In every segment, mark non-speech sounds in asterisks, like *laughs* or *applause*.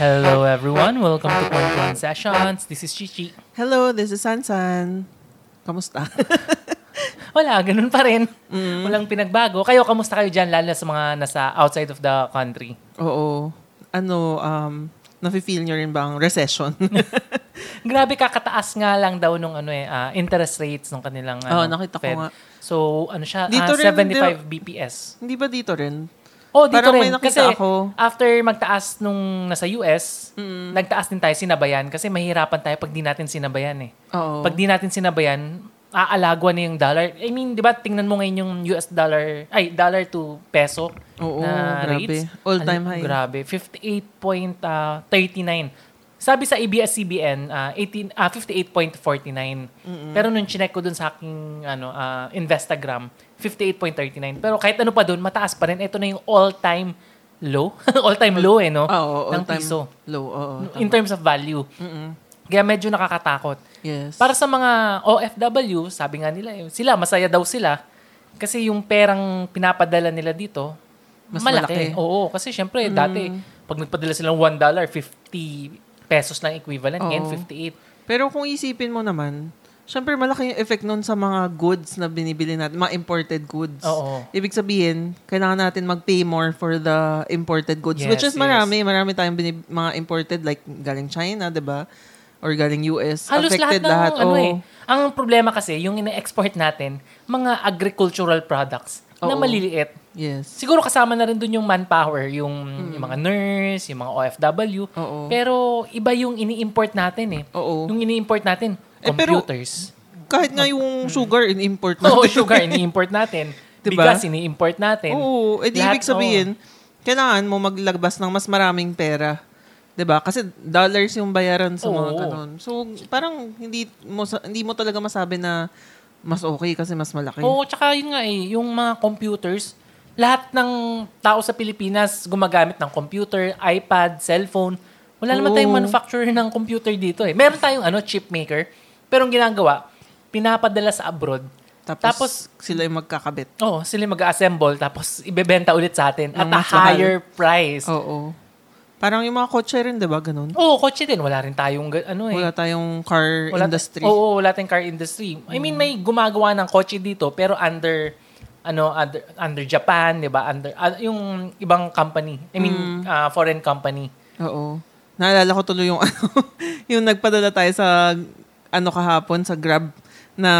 Hello everyone, welcome to Point One Sessions. This is Chichi. Hello, this is Sansan. Kamusta? *laughs* Wala, ganun pa rin. Walang pinagbago. Kayo, kamusta kayo dyan, lalo sa mga nasa outside of the country? Oo. Ano, um, nafe-feel nyo rin bang recession? *laughs* Grabe, kakataas nga lang daw nung ano eh, ah, interest rates ng kanilang Oo, ano, nakita ko Fed. nga. So, ano siya, Dito ah, rin, 75 BPS. Hindi ba dito rin? Oh, dito Parang rin. Kasi ako. after magtaas nung nasa US, nagtaas din tayo sinabayan kasi mahirapan tayo pag di natin sinabayan eh. Oo. Pag di natin sinabayan, aalagwa na yung dollar. I mean, di ba, tingnan mo ngayon yung US dollar, ay, dollar to peso Oo, na grabe. rates. All-time Al- high. Grabe. 58.39. Sabi sa ABS-CBN, ah, 18, ah, 58.49. Pero nung chinek ko dun sa aking ano, ah, Instagram, 58.39. Pero kahit ano pa dun, mataas pa rin. Ito na yung all-time low. *laughs* all-time low eh, no? Oo, ng all-time piso. low. Oo, In tama. terms of value. Kaya medyo nakakatakot. Yes. Para sa mga OFW, sabi nga nila, eh, sila, masaya daw sila. Kasi yung perang pinapadala nila dito, Mas malaki. malaki. Oo, kasi syempre, dati, pag nagpadala sila ng $1, 50 pesos lang equivalent. Ngayon, Oo. 58. Pero kung isipin mo naman, syempre malaki yung effect nun sa mga goods na binibili natin, mga imported goods. Oo. Ibig sabihin, kailangan natin mag-pay more for the imported goods. Yes, which is yes. marami. Marami tayong binib- mga imported like galing China, di ba? Or galing US. Halos lahat Affected ng lahat. ano eh. Ang problema kasi, yung ina-export natin, mga agricultural products na Oo. maliliit. Yes. Siguro kasama na rin dun yung manpower, yung, yung mga nurse, yung mga OFW. Mm. Oo. Pero iba yung ini-import natin eh. Oo. Yung ini-import natin, Eh, pero- computers. Kahit nga yung sugar in-import *laughs* Oo, natin. sugar, *laughs* ini-import natin. Diba? Bigas, ini-import natin. Oo. Eh di Lahat, ibig sabihin, kailangan mo maglabas ng mas maraming pera. 'Di ba? Kasi dollars yung bayaran sa mga Oo. ganun. So, parang hindi mo hindi mo talaga masabi na mas okay kasi mas malaki. Oo, tsaka yun nga eh, yung mga computers, lahat ng tao sa Pilipinas gumagamit ng computer, iPad, cellphone. Wala naman Oo. tayong manufacturer ng computer dito eh. Meron tayong ano, chip maker. Pero ang ginagawa, pinapadala sa abroad. Tapos, Tapos, sila yung magkakabit. oh, sila mag-assemble tapos ibebenta ulit sa atin at a mas mahal. higher price. Oo. Parang yung mga kotse rin, 'di ba? Ganun. Oo, kotse din. Wala rin tayong ano eh. Wala tayong car Wala industry. Oo, wala tayong car industry. I mean, may gumagawa ng kotse dito pero under ano under, under Japan, 'di ba? Under ah, yung ibang company. I mean, Mm. ah, foreign company. Oo. Naalala ko tuloy yung ano, *laughs* yung nagpadala tayo sa ano kahapon sa Grab na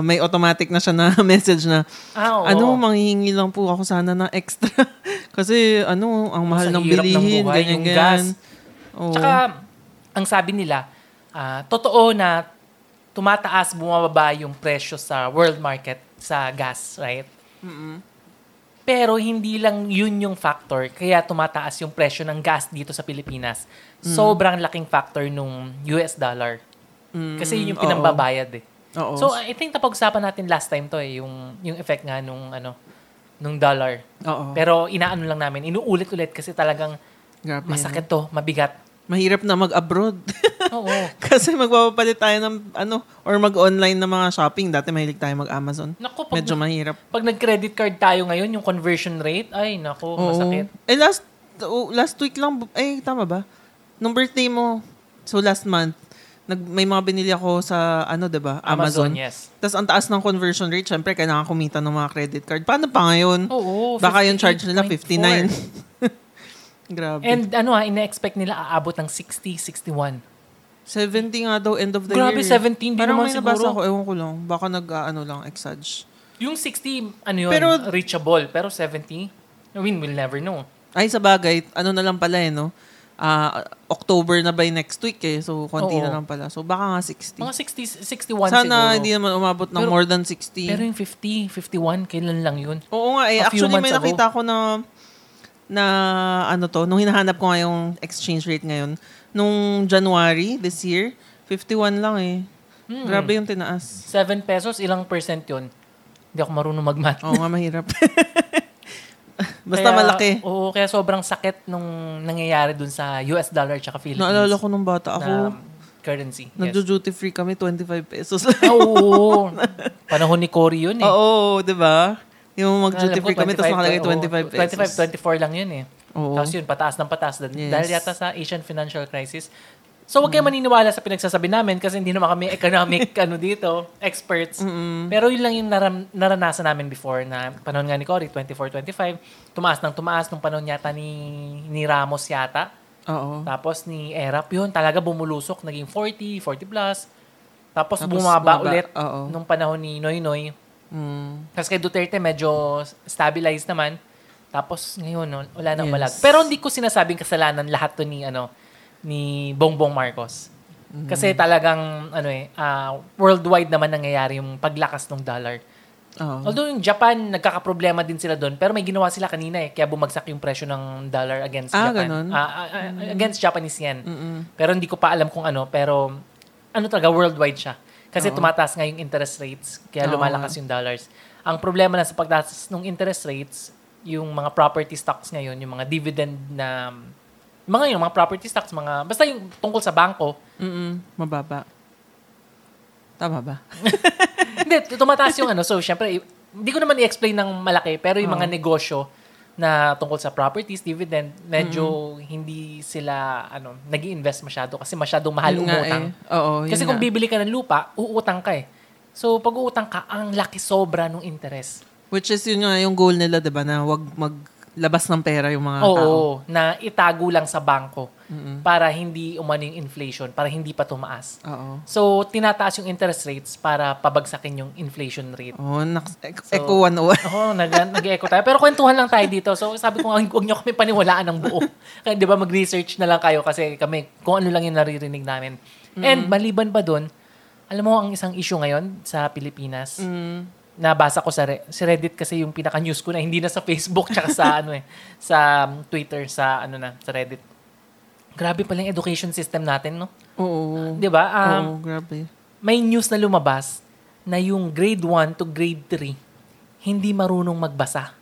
may automatic na siya na *laughs* message na Ah, oo. ano, manghihingi lang po ako sana ng extra. *laughs* Kasi ano, ang mahal Sa ng hirap ng bilihin, buhay, ganyan, yung ganyan. gas. Oo. Tsaka ang sabi nila, ah, totoo na tumataas, bumababa yung presyo sa world market sa gas, right? Pero hindi lang yun yung factor kaya tumataas yung presyo ng gas dito sa Pilipinas. Sobrang laking factor nung US dollar. Mm, Kasi yun yung oo. pinambabayad eh. Oo. So I think napag-usapan natin last time to eh, yung, yung effect nga nung ano, nung dollar. Oo. Pero inaano lang namin, inuulit-ulit kasi talagang Grabe. masakit to, mabigat. Mahirap na mag-abroad. *laughs* Oo. Kasi magpapapalit tayo ng ano, or mag-online na mga shopping. Dati mahilig tayo mag-Amazon. Naku, pag, Medyo mahirap. pag nag-credit card tayo ngayon, yung conversion rate, ay naku, Oo. masakit. Eh, last, oh, last week lang, eh, tama ba? Nung birthday mo, so last month, nag, may mga binili ako sa, ano, 'di ba Amazon, Amazon. yes. Tapos ang taas ng conversion rate, syempre, kailangan kumita ng mga credit card. Paano pa ngayon? Oo, Baka yung charge nila 58.4. 59. *laughs* Grabe. And ano ha, ina-expect nila aabot ng 60, 61. 70 nga daw end of the Grabe, year. 17 din Parang naman may nabasa siguro. ko, ewan ko lang. Baka nag, ah, ano lang, exage. Yung 60, ano yun, Pero- reachable. Pero 70, I mean, we'll never know. Ay, sa bagay, ano na lang pala eh, no? Ah, October na by next week eh. So, konti Oo. na lang pala. So, baka nga 60. Mga 60, 61 Sana siguro. hindi naman umabot ng Pero- more than 60. Pero yung 50, 51, kailan lang yun? Oo nga eh. A few Actually, may months nakita ko na na ano to, nung hinahanap ko nga yung exchange rate ngayon, nung January this year, 51 lang eh. Hmm. Grabe yung tinaas. 7 pesos, ilang percent yun? Hindi ako marunong mag-math. Oo nga, mahirap. *laughs* *laughs* Basta Kaya- malaki. Oo, kaya sobrang sakit nung nangyayari dun sa US dollar tsaka Philippines. Naalala ko nung bata na ako, currency. Yes. nagjo-duty free kami, 25 pesos. Ah, Oo. *laughs* Panahon ni Cory yun eh. Oo, di ba? Yung mag-duty free kami, tapos 25, nakalagay oo, 25 pesos. 25, 24 lang yun eh. Oo. Tapos yun, pataas ng pataas. Yes. dahil yata sa Asian financial crisis. So, huwag kayo maniniwala sa pinagsasabi namin kasi hindi naman kami economic *laughs* ano dito, experts. Pero yun lang yung naram, naranasan namin before na panahon nga ni Cory, 24-25. Tumaas ng tumaas nung panahon yata ni, ni Ramos yata. Oo. Tapos ni Erap yun, talaga bumulusok, naging 40, 40 plus. Tapos, Tapos bumaba bumaba, ulit oo. nung panahon ni Noy Noy. Mm. Tapos kay Duterte, medyo stabilized naman. Tapos ngayon, no, wala nang Yes. malag. Pero hindi ko sinasabing kasalanan lahat to ni, ano, ni Bongbong Marcos. Mm-hmm. Kasi talagang, ano eh, ah, worldwide naman nangyayari yung paglakas ng dollar. Oo. Although yung Japan, nagkakaproblema din sila doon. Pero may ginawa sila kanina eh. Kaya bumagsak yung presyo ng dollar against Ah, Japan. ganun? Ah, ah, ah, against Japanese yen. Mm-mm. Pero hindi ko pa alam kung ano. Pero ano talaga, worldwide siya. Kasi Oo. tumataas nga yung interest rates. Kaya Oo lumalakas yung dollars. Ang problema lang sa pagtaas ng interest rates, yung mga property stocks ngayon, yung mga dividend na mga yung mga property stocks, mga basta yung tungkol sa bangko, Mm-mm. Mababa. Tama ba? *laughs* hindi tumataas yung ano. So syempre hindi ko naman i-explain ng malaki, pero yung mga negosyo na tungkol sa properties, dividend, medyo hindi sila ano, nag-iinvest masyado kasi masyadong mahal Yun umutang. eh. Oo, yun Kasi kung nga. bibili ka ng lupa, uutang ka eh. So, pag uutang ka, ang laki sobra ng interest. Which is yun nga yung goal nila, di ba? Na wag maglabas ng pera yung mga Oo, tao. na itago lang sa bangko Mm-mm. para hindi umano yung inflation, para hindi pa tumaas. Oo. So, tinataas yung interest rates para pabagsakin yung inflation rate. Oo, nak- ek- So- Echo 101. *laughs* Oo, nag, nag-echo tayo. Pero kwentuhan lang tayo dito. So, sabi ko nga, huwag niyo kami paniwalaan ng buo. *laughs* Kaya, di ba, mag-research na lang kayo kasi kami, kung ano lang yung naririnig namin. And, maliban pa dun, alam mo, ang isang issue ngayon sa Pilipinas, Mm. Nabasa ko sa, Re- sa Reddit kasi yung pinaka-news ko na hindi na sa Facebook tsaka sa *laughs* ano eh, sa um, Twitter, sa ano na, sa Reddit. Grabe pala yung education system natin, no? Oo. 'Di ba? Um, Oo, grabe. may news na lumabas na yung grade 1 to grade 3 hindi marunong magbasa.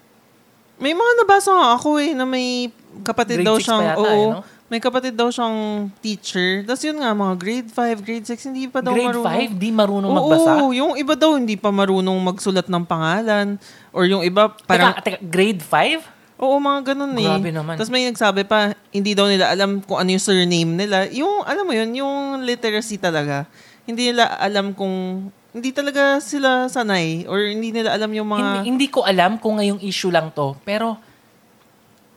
May mga nabasa nga ako eh, na may kapatid Grade daw siyang, oo, eh, no? May kapatid daw siyang teacher. Tapos yun nga, mga grade 5, grade 6, hindi pa daw grade marunong. 5 di marunong Oo, magbasa. yung iba daw hindi pa marunong magsulat ng pangalan. Or yung iba parang, teka, teka, grade 5? oo, mga ganun eh. Grabe naman. Tapos may nagsabi pa, hindi daw nila alam kung ano yung surname nila. Yung, alam mo yun, yung literacy talaga. Hindi nila alam kung, hindi talaga sila sanay or hindi nila alam yung mga... Hindi, hindi ko alam kung ngayong issue lang to, pero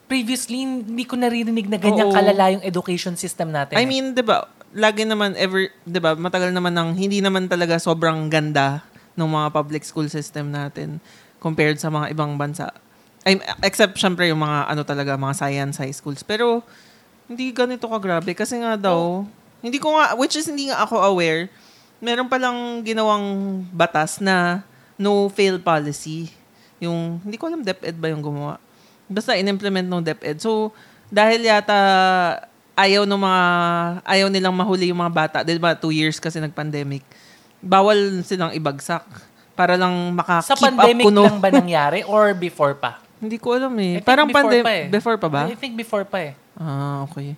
previously hindi ko naririnig na ganyan Oo. kalala yung education system natin. I eh. mean, 'di ba? Lagi naman ever, 'di ba? Matagal naman nang hindi naman talaga sobrang ganda ng mga public school system natin compared sa mga ibang bansa. I, except syempre yung mga ano talaga, mga science high schools. Pero hindi ganito ka grabe kasi nga daw, hindi ko nga which is hindi nga ako aware. Meron palang ginawang batas na no fail policy. Yung hindi ko alam DepEd ba yung gumawa. Basta in-implement ng DepEd. So dahil yata ayaw ng mga ayaw nilang mahuli yung mga bata, 'di ba? Two years kasi nag-pandemic. Bawal silang ibagsak para lang maka-keep Sa up pandemic kuno. lang ba nangyari or before pa? *laughs* Hindi ko alam eh. Parang before pandemic pa eh. before pa ba? I think before pa eh. Ah, okay.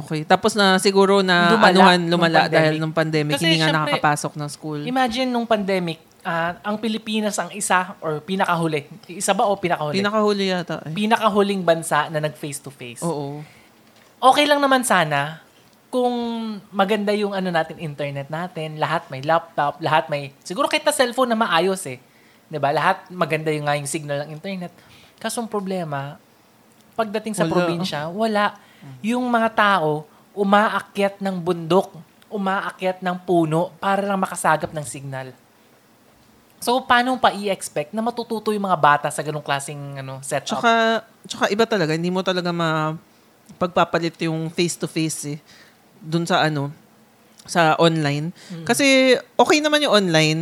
Okay. Tapos na siguro na Lumala anuhan nung lumala pandemic. dahil nung pandemic Kasi hindi nga syempre, nakakapasok ng school. Imagine nung pandemic, ah, ang Pilipinas ang isa or pinakahuli. Isa ba o pinakahuli? Pinakahuli yata eh. Pinakahuling bansa na nag face to face. Oo. Okay lang naman sana kung maganda yung ano natin internet natin, lahat may laptop, lahat may siguro kahit na cellphone na maayos eh. 'Di ba? Lahat maganda yung nga yung signal ng internet. Kaso ang problema, pagdating sa Wala. probinsya, wala. Yung mga tao umaakyat ng bundok, umaakyat ng puno para lang makasagap ng signal. So, paano pa i-expect na matututo yung mga bata sa ganong klaseng ano, setup? Tsaka, tsaka iba talaga, hindi mo talaga ma pagpapalit yung face-to-face eh. Dun sa ano, sa online. Hmm. Kasi okay naman yung online,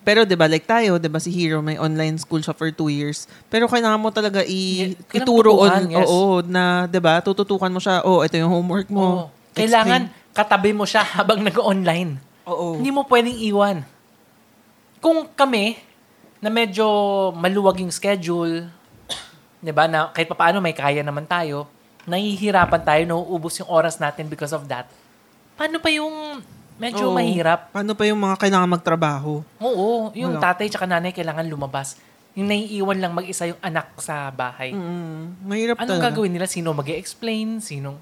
pero 'di ba like tayo, 'di ba si Hero may online school siya for two years. Pero kailangan mo talaga i- Yeah, ituro on yes. oo na 'di ba? Tututukan mo siya. Oh, ito yung homework Oo. mo. Kailangan katabi mo siya *laughs* habang nag-online. Oo. Hindi mo pwedeng iwan. Kung kami, na medyo maluwag yung schedule, *coughs* di ba, na kahit paano may kaya naman tayo, nahihirapan tayo, nauubos yung oras natin because of that. Paano pa yung medyo Oo. mahirap? Paano pa yung mga kailangan magtrabaho? Oo, yung Wala. tatay tsaka nanay kailangan lumabas. Yung naiiwan lang mag-isa yung anak sa bahay. Mm, mahirap Anong talaga. gagawin nila? Sino mag explain Sinong...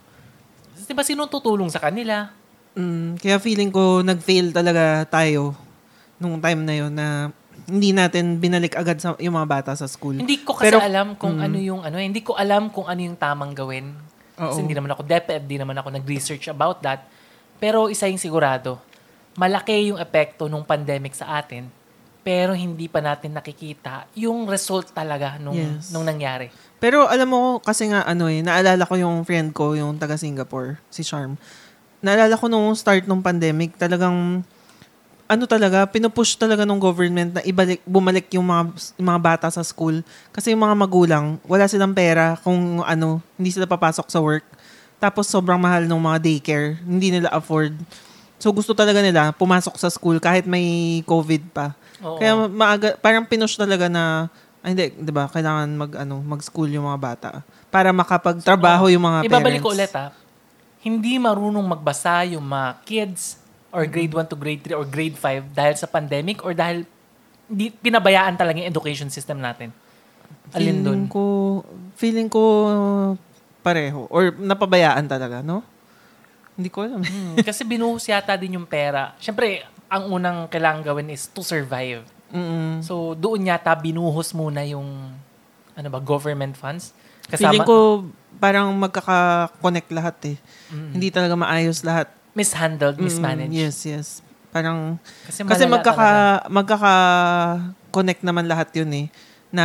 Di ba sino tutulong sa kanila? Mm, kaya feeling ko nag-fail talaga tayo nung time na yon na hindi natin binalik agad sa yung mga bata sa school. Hindi ko kasi Pero- alam kung Mm. ano yung ano, hindi ko alam kung ano yung tamang gawin. Kasi Oo. hindi naman ako DepEd, hindi naman ako nag-research about that. Pero isa yung sigurado, malaki yung epekto nung pandemic sa atin, pero hindi pa natin nakikita yung result talaga nung Yes. nung nangyari. Pero alam mo kasi nga ano eh, naalala ko yung friend ko, yung taga Singapore, si Charm. Naalala ko nung start nung pandemic, talagang ano talaga, pinupush talaga ng government na ibalik, bumalik yung mga, yung mga bata sa school. Kasi yung mga magulang, wala silang pera kung ano, hindi sila papasok sa work. Tapos sobrang mahal ng mga daycare, hindi nila afford. So gusto talaga nila pumasok sa school kahit may COVID pa. Oo. Kaya maaga, parang pinush talaga na, ay hindi, di ba, kailangan mag, ano, mag-school yung mga bata para makapagtrabaho yung mga Ibabalik parents. ko ulit ha. Hindi marunong magbasa yung mga kids or grade 1 to grade 3 or grade 5 dahil sa pandemic or dahil di, pinabayaan talaga yung education system natin. Alin? Feeling ko, feeling ko pareho. Or napabayaan talaga, no? Hindi ko alam. Hmm, kasi binuhos yata din yung pera. Siyempre, ang unang kailangan gawin is to survive. Mm-mm. So, doon yata binuhos muna yung ano ba, government funds. Feeling ko parang magkaka-connect lahat eh. Mm. Hindi talaga maayos lahat. Mishandled, mismanaged. Mm, yes, yes. Parang, Kasi, kasi magkaka, talaga. magkaka-connect naman lahat yun eh. Na,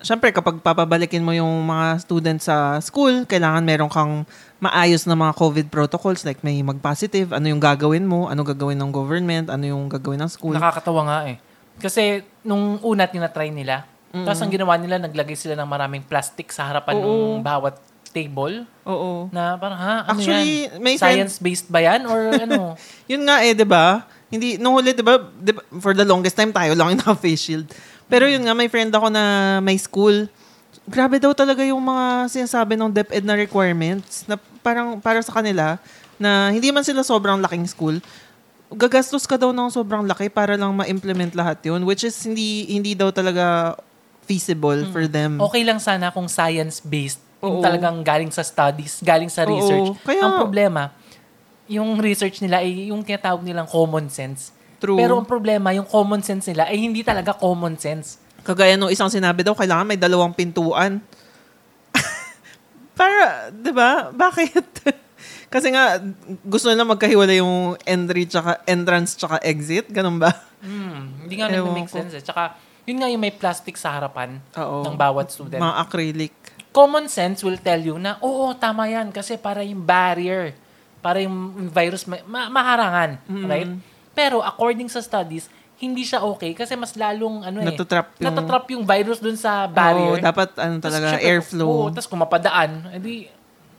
syempre kapag papabalikin mo yung mga students sa school, kailangan meron kang maayos na mga COVID protocols like may mag-positive, ano yung gagawin mo, ano gagawin ng government, ano yung gagawin ng school. Nakakatawa nga eh. Kasi nung una tinatry nila, tapos ang ginawa nila, naglagay sila ng maraming plastic sa harapan Oo. ng bawat table Oo. na parang, ha, ano Actually, yan? may Science-based ba yan? Or ano? *laughs* Yun nga eh, 'di ba? Hindi nung huli 'di ba, 'di ba, for the longest time tayo lang yung *laughs* naka-face shield. Pero yun nga may friend ako na may school. Grabe daw talaga yung mga sinasabi ng DepEd na requirements na parang para sa kanila na hindi man sila sobrang laking school. Gagastos ka daw ng sobrang laki para lang ma-implement lahat yun which is hindi hindi daw talaga feasible for them. Okay lang sana kung science-based. Yung Oo. talagang galing sa studies, galing sa Oo. research. Kaya- ang problema, yung research nila ay yung tinatawag nilang common sense. True. Pero ang problema, yung common sense nila ay hindi talaga common sense. Kagaya nung isang sinabi daw, kailangan may dalawang pintuan. *laughs* Para, di ba? Bakit? *laughs* Kasi nga, gusto nila magkahiwala yung entry tsaka entrance tsaka exit. Ganun ba? Hmm, hindi nga Ewan nag-make ko. sense eh. Tsaka, yun nga yung may plastic sa harapan Oo. ng bawat student. Mga acrylic. Common sense will tell you na, oo, tama yan kasi para yung barrier, para yung virus ma- ma- maharangan, right? Pero according sa studies, hindi siya okay kasi mas lalong ano eh, Natatrap yung- natatrap yung virus dun sa barrier. Oo, dapat ano Tas talaga, syempre, airflow. Oo, tapos kung mapadaan, edi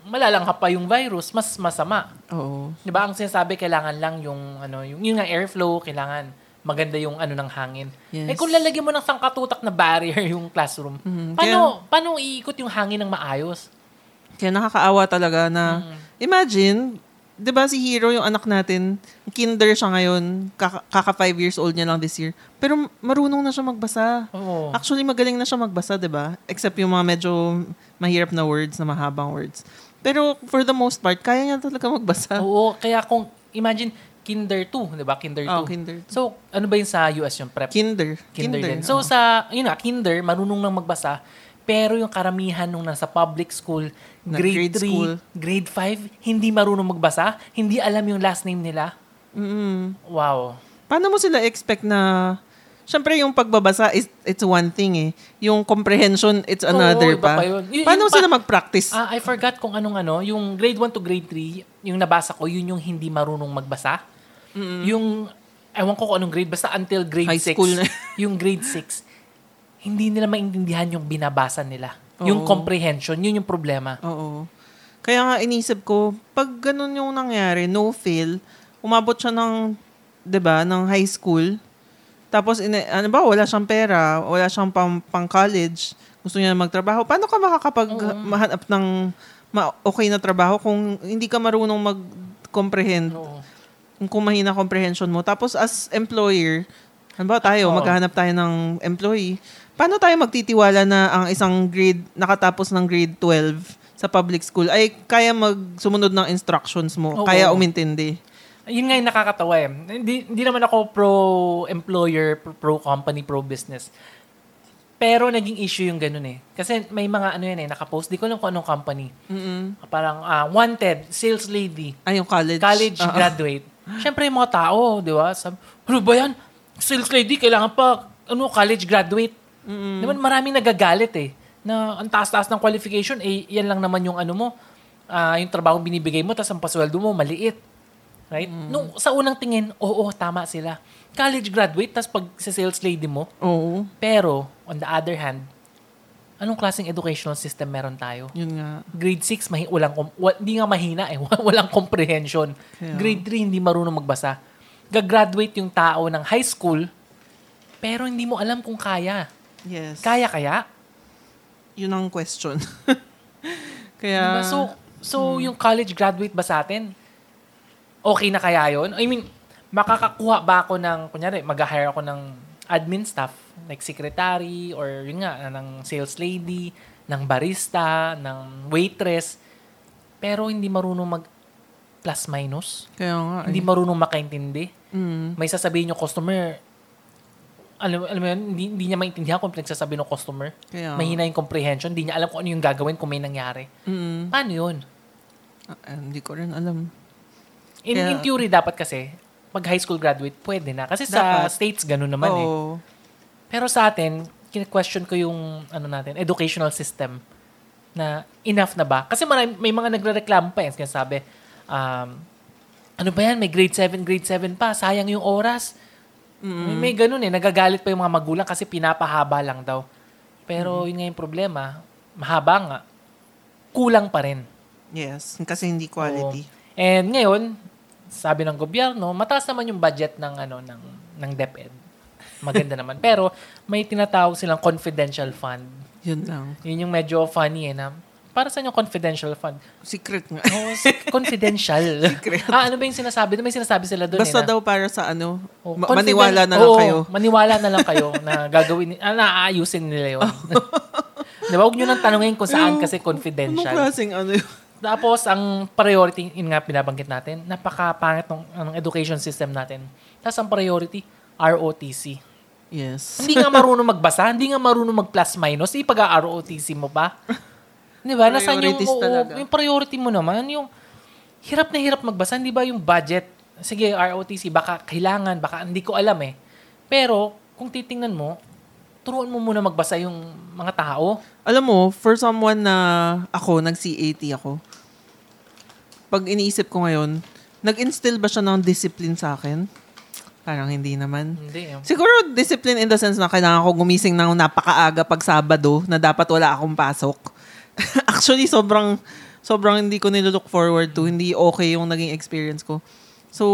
malalanghap pa yung virus, mas masama. Oo. 'Di ba? Ang sinasabi kailangan lang yung ano, yung yung nga airflow, kailangan maganda yung ano ng hangin. Eh Yes. kung lalagyan mo ng sangkatutak na barrier *laughs* yung classroom, Mhm. paano paano iikot yung hangin ng maayos? Kaya nakakaawa talaga na, Mm. imagine, di ba si Hero, yung anak natin, kinder siya ngayon, kaka, kaka five years old niya lang this year, pero marunong na siya magbasa. Oo. Actually, magaling na siya magbasa, di ba? Except yung mga medyo mahirap na words, na mahabang words. Pero for the most part, kaya niya talaga magbasa. Oo, kaya kung imagine kinder 2, 'di ba? Kinder 2. Oh, kinder. So, ano ba yun sa US yung prep? Kinder. kinder, din. oo. So sa yun nga, kinder marunong nang magbasa, pero yung karamihan nung nasa public school, Na grade, grade 3, school. grade 5, hindi marunong magbasa, hindi alam yung last name nila. Mm-mm. Wow. Paano mo sila expect na... Siyempre, yung pagbabasa, is, it's one thing eh. Yung comprehension, it's another iba pa. pa yun. Y- Paano yung mo sila pa- mag-practice? Ah, I forgot kung anong ano, yung grade 1 to grade 3, yung nabasa ko, yun yung hindi marunong magbasa. Yung, ewan ko kung anong grade, basta until grade High 6. school na. *laughs* yung grade 6, hindi nila maintindihan yung binabasa nila. Yung Oo. comprehension, yun yung problema. Oo. Kaya nga inisip ko, pag ganun yung nangyari, no fail, umabot siya ng, 'di ba, ng high school. Tapos ina, ano ba, wala siyang pera, wala siyang pang, pang college, gusto niya magtrabaho. Paano ka makakapag mahanap ng ma- okay na trabaho kung hindi ka marunong mag-comprehend, Oo. Kung mahina comprehension mo. Tapos as employer, ano ba tayo, Oo. maghahanap tayo ng employee. paano tayo magtitiwala na ang isang grade, nakatapos ng grade 12 sa public school ay kaya magsumunod ng instructions mo, Oo. kaya umintindi. Yun nga yung nakakatawa eh. Hindi, hindi naman ako pro-employer, pro- pro-company, pro-business. Pero naging issue yung ganun eh. Kasi may mga ano yan eh, nakapost. Di ko alam kung anong company. Mm-mm. Parang ah, wanted, sales lady, Ay, yung college. college Ah, ah. graduate. Siyempre yung mga tao, di ba? Sab- ano ba yan? Sales lady, kailangan pa, ano, college graduate. Di ba, maraming nagagalit eh. Na ang taas-taas ng qualification, eh, yan lang naman yung ano mo. ah, yung trabaho binibigay mo, tapos ang pasweldo mo, maliit. Right? Nung sa unang tingin, oo, tama sila. College graduate, tapos pag sa sales lady mo, Oo, pero, on the other hand, anong klaseng educational system meron tayo? yun nga. Grade 6, mahi, walang, kom- wa, hindi nga mahina eh, *laughs* walang comprehension. Kaya- Grade 3, hindi marunong magbasa. Gagraduate yung tao ng high school, pero hindi mo alam kung kaya. Yes. Kaya kaya? Yun ang question. *laughs* Kaya, Diba? So, so yung college graduate ba sa atin, okay na kaya yon? I mean, makakakuha ba ako ng, kunyari, mag-hire ako ng admin staff, like secretary, or yun nga, ng sales lady, ng barista, ng waitress, pero hindi marunong mag plus minus, kaya nga. hindi eh. marunong makaintindi. Mm, May sasabihin yung customer, alam, alam mo yun, hindi, hindi niya maintindihan kung pinagsasabi ng customer. kaya, Mahina yung comprehension, hindi niya alam kung ano yung gagawin kung may nangyari. Mm, Paano yun? eh, hindi ko rin alam. In, Kaya- in theory, dapat kasi, pag high school graduate, pwede na. Kasi sa Dapat. states, ganun naman eh. Pero sa atin, kine-question ko yung, ano natin, educational system na enough na ba? Kasi marami, may mga nagre-reklamo pa yan. Sinasabi, um, ano ba yan? May grade 7, grade 7 pa. Sayang yung oras. May, may ganun eh. Nagagalit pa yung mga magulang kasi pinapahaba lang daw. Pero yun nga yung problema. Mahaba nga. Kulang pa rin. Yes, kasi hindi quality. Oo. And ngayon, sabi ng gobyerno, mataas naman yung budget ng ano ng ng DepEd. Maganda naman. Pero may tinatawag silang confidential fund. Yun lang. Yun yung medyo funny eh na para sa yung confidential fund? Secret nga. Oh, *laughs* confidential. ah, ano ba yung sinasabi? May sinasabi sila doon Basta eh, na, daw para sa ano, oh, ma- maniwala na lang Oo, kayo. Maniwala na lang kayo *laughs* na gagawin, ah, naaayusin nila yun. *laughs* Di ba? Huwag nyo nang tanongin kung saan kasi Anong confidential. klaseng ano yun? Tapos, ang priority, yun nga binabanggit natin, napaka-pangit ng, ng education system natin. Tapos, ang priority, ROTC. Yes. Hindi nga marunong magbasa, hindi nga marunong mag-plus minus, ipag-ROTC mo pa. Di ba? Nasaan yung, oo, talaga. yung priority mo naman, yung hirap na hirap magbasa, hindi ba yung budget? Sige, ROTC, baka kailangan, baka hindi ko alam eh. Pero, kung titingnan mo, turuan mo muna magbasa yung mga tao. Alam mo, for someone na ako, nag-CAT ako, pag iniisip ko ngayon, nag-instill ba siya ng discipline sa akin? Parang hindi naman. Hindi. eh. Siguro discipline in the sense na kailangan ko gumising ng napakaaga pag Sabado na dapat wala akong pasok. *laughs* Actually, sobrang sobrang hindi ko nilook forward to. Hindi okay yung naging experience ko. So,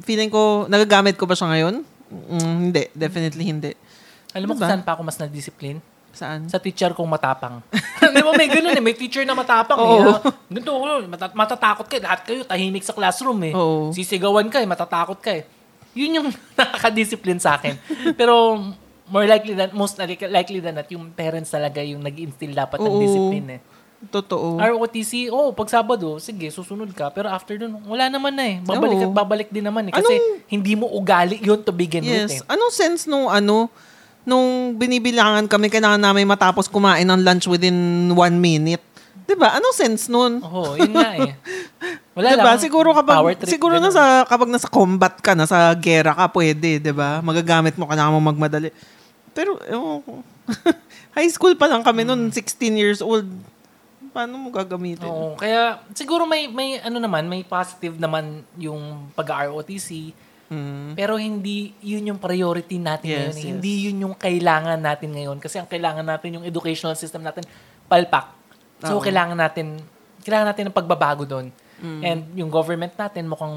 feeling ko, nagagamit ko ba siya ngayon? Mm, hindi. Definitely hindi. Alam mo kung Diba? saan pa ako mas na-discipline? Saan? Sa teacher kong matapang. *laughs* Di ba may ganun eh. May teacher na matapang Oo. eh. Ganito, oh, mata- matatakot ka. eh. Lahat kayo tahimik sa classroom eh. Oo. Sisigawan ka eh. Matatakot ka eh. Yun yung *laughs* nakaka-discipline sa akin. Pero more likely than, most likely than not, yung parents talaga yung nag-instill dapat ng Oo. discipline eh. Totoo. ROTC, oh, pag Sabado, sige, susunod ka. Pero after dun, wala naman na eh. Babalik Oo. at babalik din naman eh. Kasi Anong- hindi mo ugali yun to begin with eh. Yes. Anong sense nung ano, nung binibilangan kami, kailangan namin matapos kumain ng lunch within one minute? 'Di ba? Anong sense nun? Oo, yun nga eh. *laughs* Wala diba? lang. Siguro kapag power trip, siguro na ganun. sa kapag nasa combat ka, nasa gera ka, pwede, 'di ba? Magagamit mo kailangan mo magmadali. Pero ko. *laughs* high school pa lang kami noon, 16 years old. Paano mo gagamitin? Oo, kaya siguro may may ano naman, may positive naman yung pag-ROTC, Mm. pero hindi yun yung priority natin Yes, ngayon. yes. Hindi yun yung kailangan natin ngayon kasi ang kailangan natin yung educational system natin palpak. So Oo. kailangan natin kailangan natin ng pagbabago doon. Mm. And yung government natin mukhang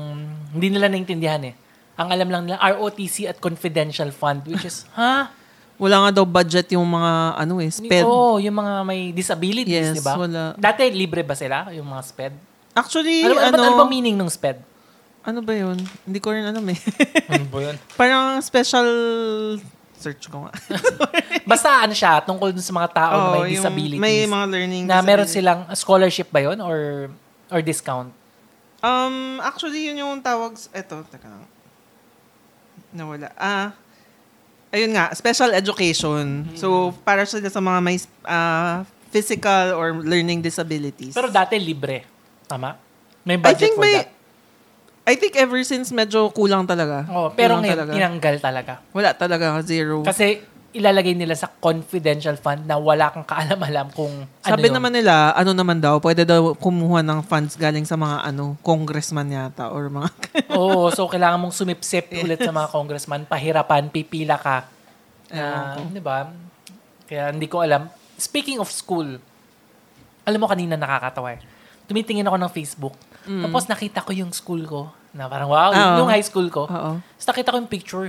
hindi nila naintindihan eh. Ang alam lang nila ROTC at confidential fund which is *laughs* ha? Wala nga daw budget yung mga ano eh, sped. Oo, yung mga may disabilities, Yes, di ba? wala. Dati libre ba sila yung mga SPED? Actually, Ano, ano, ano, ba, ano ba meaning ng SPED? ano ba yun? Hindi ko rin alam eh. *laughs* Ano ba yun? *laughs* Parang special search ko nga. Basta ano siya, tungkol dun sa mga tao na Oo, may disabilities. May mga learning na meron silang scholarship ba yon or or discount? Um, actually, yun yung tawag, s- eto, teka lang. Nawala. Ah, ayun nga, special education. Mm-hmm. So, para sila sa mga may ah, physical or learning disabilities. Pero dati libre. Tama? May I budget think for may, that. I think ever since medyo kulang talaga. Oh, pero Kulang ngayon, talaga. tinanggal talaga. Wala talaga, zero. Kasi ilalagay nila sa confidential fund na wala kang kaalam-alam kung Sabi ano yun. naman nila, ano naman daw, pwede daw kumuha ng funds galing sa mga ano, congressman yata or mga *laughs* Oo, so kailangan mong sumipsip ulit sa mga congressman, pahirapan, pipila ka. Ko. di ba? Kaya hindi ko alam. Speaking of school, alam mo kanina nakakatawa eh. Tumitingin ako ng Facebook. Tapos nakita ko yung school ko. Na parang wow, Mm. Ah, yung high school ko. Oo. Tapos nakita ko yung picture.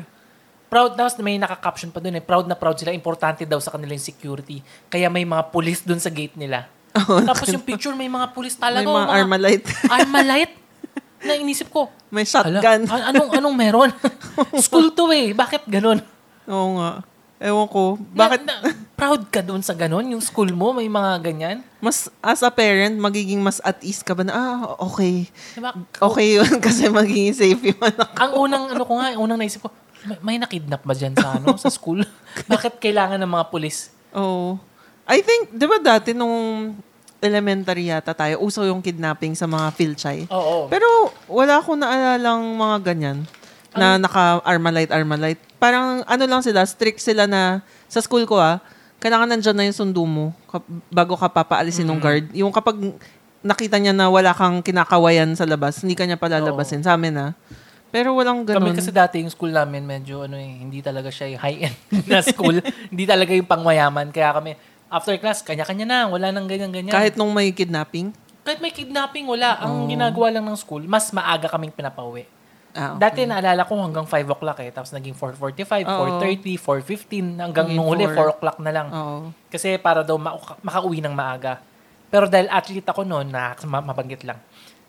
Proud, tapos may naka-caption pa dun eh. Proud na proud sila. Importante daw sa kanila yung security. Kaya may mga police dun sa gate nila. tapos yung picture, may mga police talaga. May mga Armalite. Armalite? na inisip ko, may Ala, shotgun. an- anong, anong meron? *laughs* School to eh. Bakit ganun? Oo nga. Ewan ko. Bakit? Na, na- proud ka doon sa ganun? Yung school mo, may mga ganyan? mas, as a parent, magiging mas at ease ka ba na, ah, okay. Diba? Okay yun *laughs* kasi magiging safe yung anak. Ang unang, ano ko nga, unang naisip ko, may, may nakidnap ba dyan sa, ano, sa school? *laughs* Bakit kailangan ng mga pulis? Oo. I think, di ba dati nung elementary yata tayo, uso yung kidnapping sa mga Philchay. Oo. Pero wala akong naalalang mga ganyan na naka-armalite, armalite. Parang ano lang sila, strict sila na sa school ko ah, kailangan nandyan na yung sundo mo bago ka papaalisin ng guard. Yung kapag nakita niya na wala kang kinakawayan sa labas, hindi ka niya palalabasin. Sa amin ah. Pero walang ganun. Kami kasi dati yung school namin medyo ano eh, hindi talaga siya yung high-end *laughs* na school. hindi talaga yung pangmayaman. Kaya kami, after class, kanya-kanya na. Wala nang ganyan-ganyan. Kahit nung may kidnapping. Kahit may kidnapping, wala. Ang ginagawa lang ng school, mas maaga kaming pinapauwi. Ah, Dati naalala ko hanggang 5 o'clock eh. Tapos naging 4.45, Oo. 4.30, 4.15. Hanggang nung huli, 4 four. o'clock na lang. Oo. Kasi para daw maka- makauwi ng maaga. Pero dahil athlete ako noon, na ma- mabanggit lang.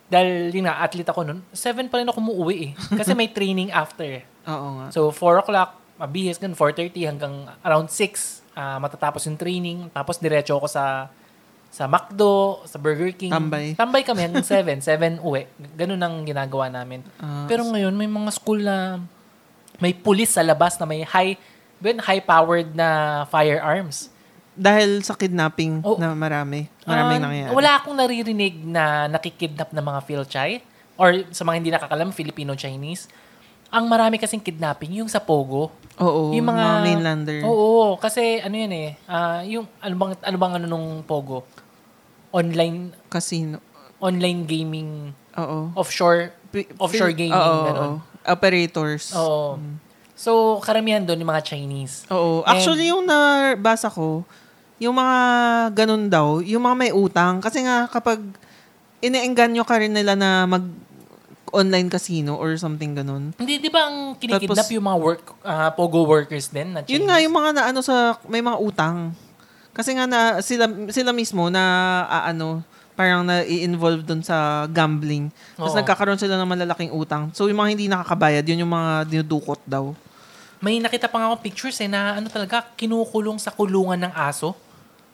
Dahil yun nga, athlete ako noon, 7 pa rin ako umuwi eh. Kasi may training after eh. *laughs* Oo nga. So 4 o'clock, mabihis, ganun, 4.30 hanggang around 6, ah, matatapos yung training. Tapos diretso ako sa sa McDo, sa Burger King. Tambay. Tambay kami hanggang *laughs* 7. 7 uwi. Ganun ang ginagawa namin. Ah, Pero ngayon, may mga school na may pulis sa labas na may high ben high-powered na firearms. Dahil sa kidnapping Oh. na marami. Maraming Ah, nangyayari. Wala akong naririnig na nakikidnap ng mga Philchay or sa mga hindi nakakalam, Filipino-Chinese. Ang marami kasing kidnapping, yung sa Pogo. Oo, yung mga, mga mainlander. Oo, kasi ano yun eh, ah, yung ano bang ano bang ano nung Pogo? Online Casino. online gaming Oo. offshore offshore gaming oo, ganun. oo. Operators. Oo. So, karamihan doon yung mga Chinese. Oo. Actually, yung nabasa ko, yung mga ganun daw, yung mga may utang, kasi nga kapag iniengganyo ka rin nila na mag online casino or something ganun. Hindi, di ba ang kinikidnap Tapos- yung mga work, ah, Pogo workers din na Chinese? Yun nga yung mga na ano sa may mga utang. Kasi nga na sila sila mismo na ah, ano parang na i-involve doon sa gambling. Tapos Oo. nagkakaroon sila ng malalaking utang. So yung mga hindi nakakabayad, yun yung mga dinudukot daw. May nakita pa nga ako pictures eh na ano talaga, kinukulong sa kulungan ng aso.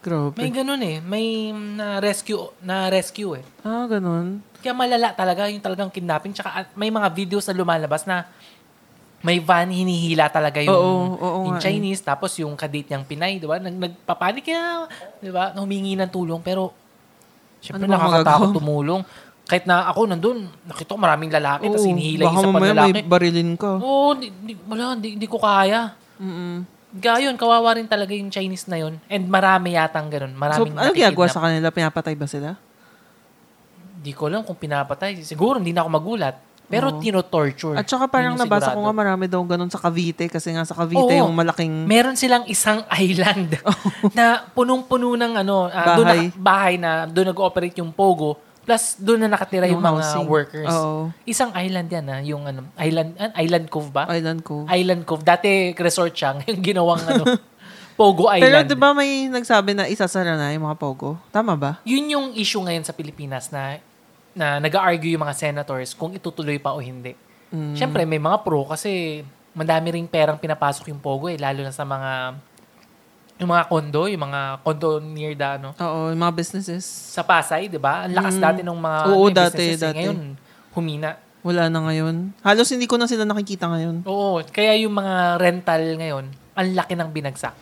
Grabe. May ganun eh. May na rescue na rescue eh. ah, ganun. Kaya malala talaga yung talagang kidnapping. Tsaka at may mga videos na lumalabas na may van hinihila talaga yung, Oo, oo yung nga eh. Chinese. Tapos yung kadate niyang Pinay, di ba? Nag, nagpapanik kaya, di ba? Humingi ng tulong. Pero, syempre Ano nakakatakot tumulong. Kahit na ako nandun, nakita ko maraming lalaki, tapos hinihila yung baka isa pa mamaya lalaki. may barilin ka. Oo, di, di, wala, di, di ko kaya. Mm-mm. Gayon, kawawa rin talaga yung Chinese na yun. And marami yatang ganun. So, Maraming ano ginagawa sa kanila? Pinapatay ba sila? Di ko alam kung pinapatay. Siguro hindi na ako magulat. Pero Oo. tino-torture. At saka parang nabasa ko sigurado. nga marami daw ganun sa Cavite kasi nga sa Cavite Oo. yung malaking Meron silang isang *laughs* island *laughs* na punong-puno ng ano, ah, doon Bahay. naka- bahay na doon nag-ooperate yung Pogo. Plus doon na nakatira yung, Yung mga housing. workers. Oo. Isang island yan ah, yung ano, island ah, Island Cove ba? island ko. Island Cove. Dati resort siya, *laughs* ngayon ginawang ano, Pogo Pero Island. di ba may nagsabi na isasara na yung mga Pogo? Tama ba? Yun yung issue ngayon sa Pilipinas na na nag-argue yung mga senators kung itutuloy pa o hindi. Mm. Siyempre, may mga pro kasi madami ring perang pinapasok yung Pogo eh, lalo na sa mga yung mga kondo, yung mga kondo near the ano, Oo, yung mga businesses. sa Pasay, 'di ba? Ang lakas Mm. dati ng mga Oo, ano, dati, businesses, eh. dati. Ngayon, humina. Wala na ngayon. Halos hindi ko na sila nakikita ngayon. Oo, kaya yung mga rental ngayon, ang laki ng binagsak.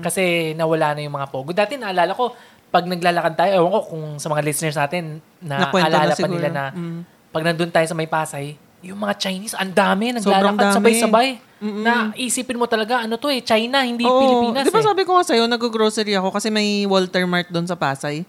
Kasi nawala na yung mga Pogo. Dati naalala ko, pag naglalakad tayo, ewan ko kung sa mga listeners natin, na Nakwento na alala pa nila na Mm. pag nandun tayo sa may Pasay, yung mga Chinese, ang dami, naglalakad sabay-sabay. Mm-mm. Na isipin mo talaga, ano to eh, China, hindi Oo, Pilipinas Di ba eh. sabi ko nga sa'yo, nag-grocery ako kasi may Walter Mart doon sa Pasay.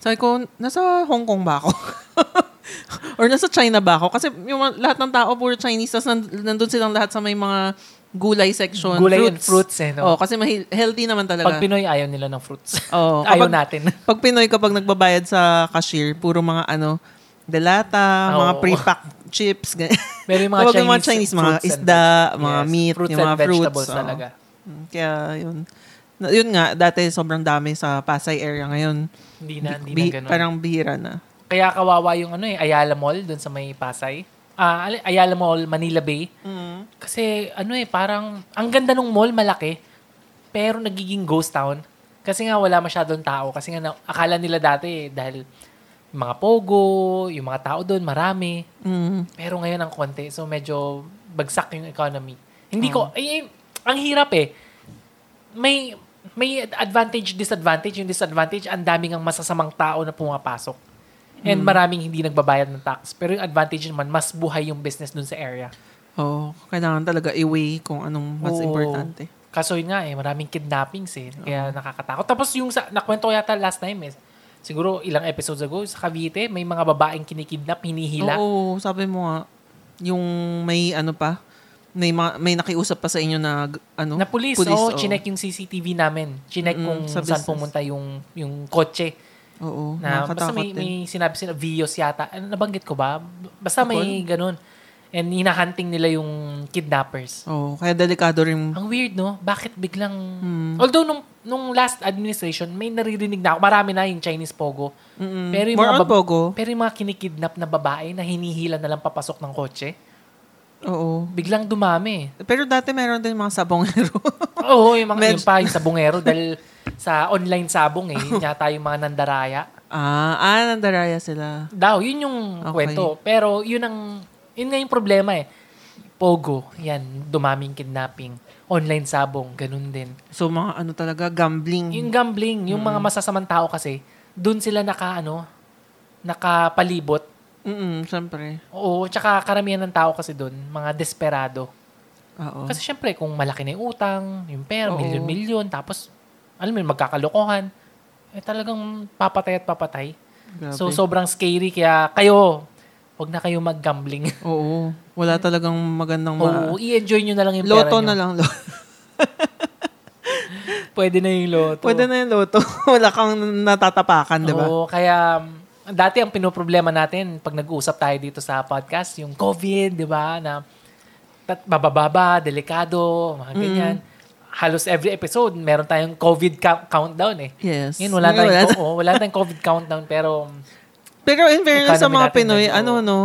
Sabi ko, nasa Hong Kong ba ako? *laughs* Or nasa China ba ako? Kasi yung mga- lahat ng tao puro Chinese, tapos nand- nandun silang lahat sa may mga gulay section. Gulay and fruits. fruits eh, no? Oo, kasi mahi- healthy naman talaga. Pag Pinoy, ayaw nila ng fruits. *laughs* Oo, ayaw kapag- natin. *laughs* Pag Pinoy, kapag nagbabayad sa cashier, puro mga ano, delata, mga Oo. pre-pack chips. Pero *laughs* yung mga Chinese, mga Chinese, mga and- isda, mga Yes, meat, fruits yung mga and fruits. vegetables oo. talaga. Mm, Kaya yun. Yun nga, dati sobrang dami sa Pasay area ngayon. Hindi na, hindi Bi- na ganun. parang bihira na. Kaya kawawa yung ano eh, Ayala Mall dun sa may Pasay. Ah, ali- Ayala Mall, Manila Bay. Kasi ano eh, parang ang ganda ng mall, malaki. Pero nagiging ghost town. Kasi nga wala masyadong tao. Kasi nga na, akala nila dati eh, dahil mga pogo, yung mga tao doon, marami. Mm. Pero ngayon ang konti. So medyo bagsak yung economy. Hindi ko, ay, ay, ang hirap eh. May, may advantage, disadvantage. Yung disadvantage, ang daming ang masasamang tao na pumapasok. And maraming hindi nagbabayad ng tax. Pero yung advantage naman, mas buhay yung business dun sa area. Oo, kailangan talaga i-weigh kung anong mas Oo. importante. Kaso yun nga eh, maraming kidnappings eh. Kaya nakakatakot. Tapos yung sa, nakwento yata last time eh, siguro ilang episodes ago, sa Cavite, may mga babaeng kinikidnap, hinihila. Oo, sabi mo nga, yung may ano pa, may, mga, may nakiusap pa sa inyo na ano? Na police, Police, oh, oo. chinek yung CCTV namin. Chinek Mm, kung sa saan business. pumunta yung yung kotse. Oo, Na, basta may, din. may sinabi sila, Vios yata. Ano, nabanggit ko ba? Basta may ganun. And hinahunting nila yung kidnappers. Oo, kaya delikado rin. Ang weird, no? Bakit biglang... Hmm. Although, nung, nung last administration, may naririnig na ako. Marami na yung Chinese Pogo. Mm-mm. Pero yung More mga on bab- Pogo. Pero yung mga kinikidnap na babae na hinihila na lang papasok ng kotse, Oo. biglang dumami. Pero dati meron din mga sabongero. *laughs* Oo, yung mga Med- yung pa, yung sabongero dahil sa online sabong eh, yun *laughs* yata yung mga nandaraya. ah, ah, nandaraya sila. Daw, yun yung Okay. kwento. Pero yun ang, yun nga yung problema eh. Pogo, yan, dumaming kidnapping. Online sabong, ganun din. So, mga ano talaga, gambling. Yung gambling, yung mga masasamang tao kasi, dun sila naka, ano, nakapalibot. Mm syempre. Oo, tsaka karamihan ng tao kasi dun, mga desperado. Oo. Kasi syempre, kung malaki na yung utang, yung pera, Oo. milyon-milyon, tapos, alam mo yun, magkakalokohan, eh talagang papatay at papatay. Grabe. So, sobrang scary. Kaya kayo, wag na kayo mag-gambling. *laughs* Oo. Wala talagang magandang ma... Oo, i-enjoy nyo na lang yung Loto pera na nyo. lang. Loto. *laughs* Pwede na yung loto. Pwede na yung loto. *laughs* Wala kang natatapakan, di ba? Oo, kaya um, dati ang pinoproblema natin pag nag-uusap tayo dito sa podcast, yung COVID, di ba, na tat- babababa, delikado, mga ganyan. Halos every episode, meron tayong COVID count- countdown eh. Yes. Ngayon, wala Ngayon, tayong, wala oh, wala tayong COVID countdown, pero um, Pero in fairness sa mga Pinoy, medyo- ano no,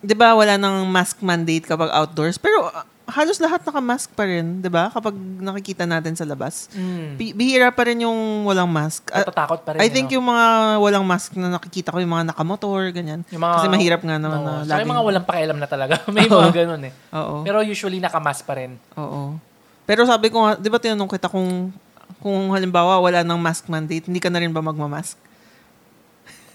'di ba wala nang mask mandate kapag outdoors, pero uh, halos lahat naka-mask pa rin, 'di ba? Kapag nakikita natin sa labas. mm, Bi- bihira pa rin yung walang mask. Ah, natatakot pa rin. I think ano? yung mga walang mask na nakikita ko, yung mga nakamotor, ganyan. Yung mga- Kasi mahirap nga naman Oo, na tsaka yung laging- mga walang pakialam na talaga. *laughs* May Oo. mga ganun eh. Oo. Pero usually nakamas pa rin. Oo. Pero sabi ko nga, di ba tinanong kita kung kung halimbawa wala nang mask mandate, hindi ka na rin ba magmamask?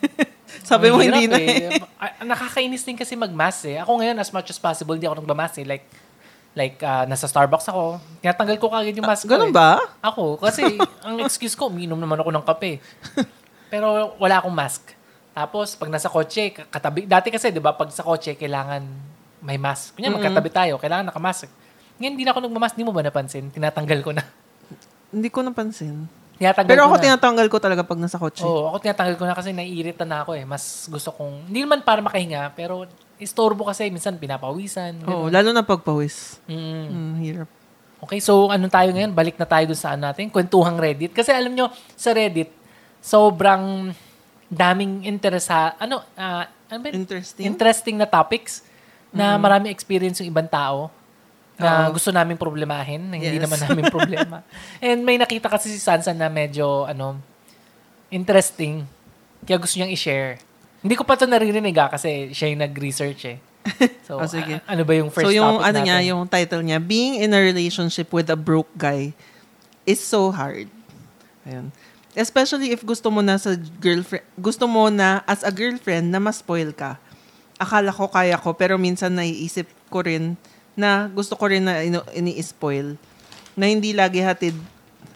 *laughs* sabi mo hindi na eh. eh. Ah, Nakakainis din kasi mag-mask eh. Ako ngayon, as much as possible, hindi ako nagmamask eh. Like, like ah, nasa Starbucks ako, tinatanggal ko kagad yung mask ko Ganun eh. ba? Ako, kasi *laughs* ang excuse ko, umiinom naman ako ng kape. Pero wala akong mask. Tapos, pag nasa kotse, ka- katabi, dati kasi, di ba, pag sa kotse, kailangan may mask. Kunya, magkatabi tayo, kailangan nakamask. Ngayon, hindi na ako nagmamask. Di mo ba napansin? Tinatanggal ko na. Hindi ko napansin. Tinatanggal Pero ko ako na. tinatanggal ko talaga pag nasa kotse. Oo, ako tinatanggal ko na kasi naiirita na ako eh. Mas gusto kong, hindi naman para makahinga, pero istorbo kasi minsan pinapawisan. Oo, ganun. lalo na pagpawis. Mm. Mm, hirap. Okay, so ano tayo ngayon? Balik na tayo dun sa ano natin, kwentuhang Reddit. Kasi alam nyo, sa Reddit, sobrang daming interesa, ano, ah, ano ba? Interesting. interesting na topics na maraming experience yung ibang tao. Na Oo. gusto naming problemahin, na hindi Yes. naman namin *laughs* problema. And may nakita kasi si Sansan na medyo, ano, interesting. Kaya gusto niyang i-share. Hindi ko pa ito naririnig ah, kasi siya yung nag-research eh. *laughs* So, Oh, sige. a- ano ba yung first so yung topic ano natin? niya, yung title niya, Being in a relationship with a broke guy is so hard. Ayun. Especially if gusto mo na sa girlfriend, gusto mo na as a girlfriend na ma-spoil ka. Akala ko kaya ko, pero minsan naiisip ko rin na gusto ko rin na ini-spoil. Na hindi lagi hatid,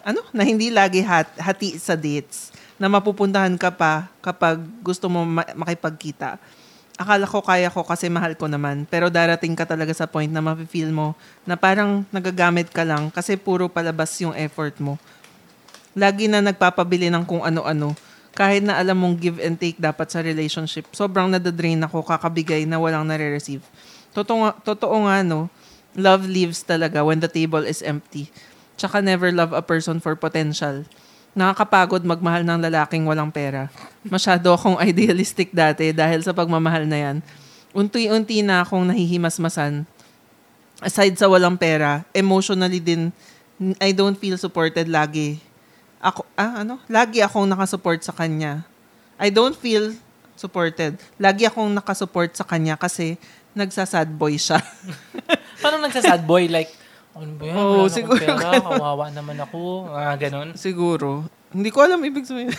ano? Na hindi lagi hat, hati sa dates. Na mapupuntahan ka pa kapag gusto mo ma- makipagkita akala ko kaya ko kasi mahal ko naman. Pero darating ka talaga sa point na mafe-feel mo na parang nagagamit ka lang kasi puro palabas yung effort mo. Lagi na nagpapabili ng kung ano-ano. Kahit na alam mong give and take dapat sa relationship, sobrang nadadrain ako kakabigay na walang nare-receive. Totoo, totoo nga, no? Love leaves talaga when the table is empty. Tsaka never love a person for potential. Nakakapagod magmahal ng lalaking walang pera. Masyado akong *laughs* idealistic dati dahil sa pagmamahal na yan. Unti-unti na akong nahihimasmasan. Aside sa walang pera, emotionally din, I don't feel supported lagi. Ako, ah, ano? Lagi akong nakasupport sa kanya. I don't feel supported. Lagi akong nakasupport sa kanya kasi nagsasad boy siya. *laughs* Paano nagsasad boy? Like, ano ba yan? Oo, akong siguro pera, kawawa naman ako. Ah, ganun. Siguro. Hindi ko alam ibig sabihin.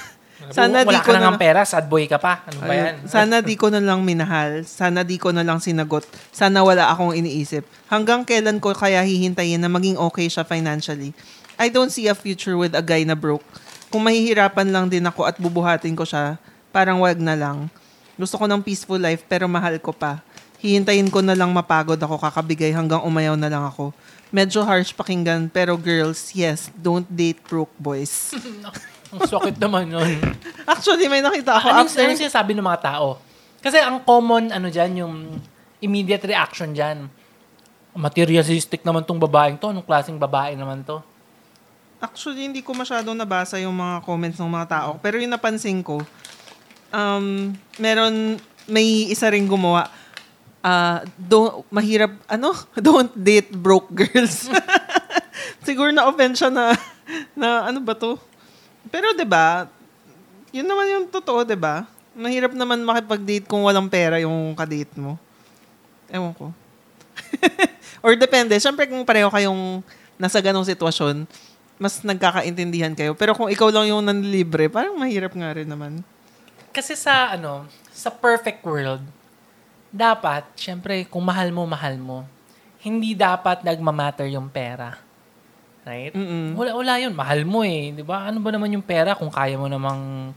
Sana Wala di ko na na ng pera, sad boy ka pa. Ano ba yan? Sana *laughs* di ko na lang minahal. Sana di ko na lang sinagot. Sana wala akong iniisip. Hanggang kailan ko kaya hihintayin na maging okay siya financially? I don't see a future with a guy na broke. Kung mahihirapan lang din ako at bubuhatin ko siya, parang wag na lang. Gusto ko ng peaceful life pero mahal ko pa. Hihintayin ko na lang mapagod ako kakabigay hanggang umayaw na lang ako. Medyo harsh pakinggan pero girls, yes, don't date broke boys. *laughs* Ang sakit naman nun. *laughs* Actually, may nakita ako ano, after... ano sinasabi ng mga tao? Kasi ang common, ano dyan, yung immediate reaction dyan. Materialistic naman tong babaeng to. Anong klaseng babae naman to? Actually, hindi ko masyadong nabasa yung mga comments ng mga tao. Pero yung napansin ko, um, meron, may isa ring gumawa, ah, don't, mahirap, ano? *laughs* Don't date broke girls. *laughs* Siguro na-offend siya na, na ano ba to? Pero 'di ba yun naman yung totoo, 'di ba Mahirap naman makipag-date kung walang pera yung kadate mo. Ewan ko. *laughs* Or depende. Siyempre kung pareho kayong nasa ganong sitwasyon, mas nagkakaintindihan kayo. Pero kung ikaw lang yung nanlibre, parang mahirap nga rin naman. Kasi sa, ano, sa perfect world, dapat, syempre, kung mahal mo, mahal mo, hindi dapat nagmamatter yung pera. Right? Mm-mm. Wala, wala yun. Mahal mo eh. Di ba? Ano ba naman yung pera kung kaya mo namang,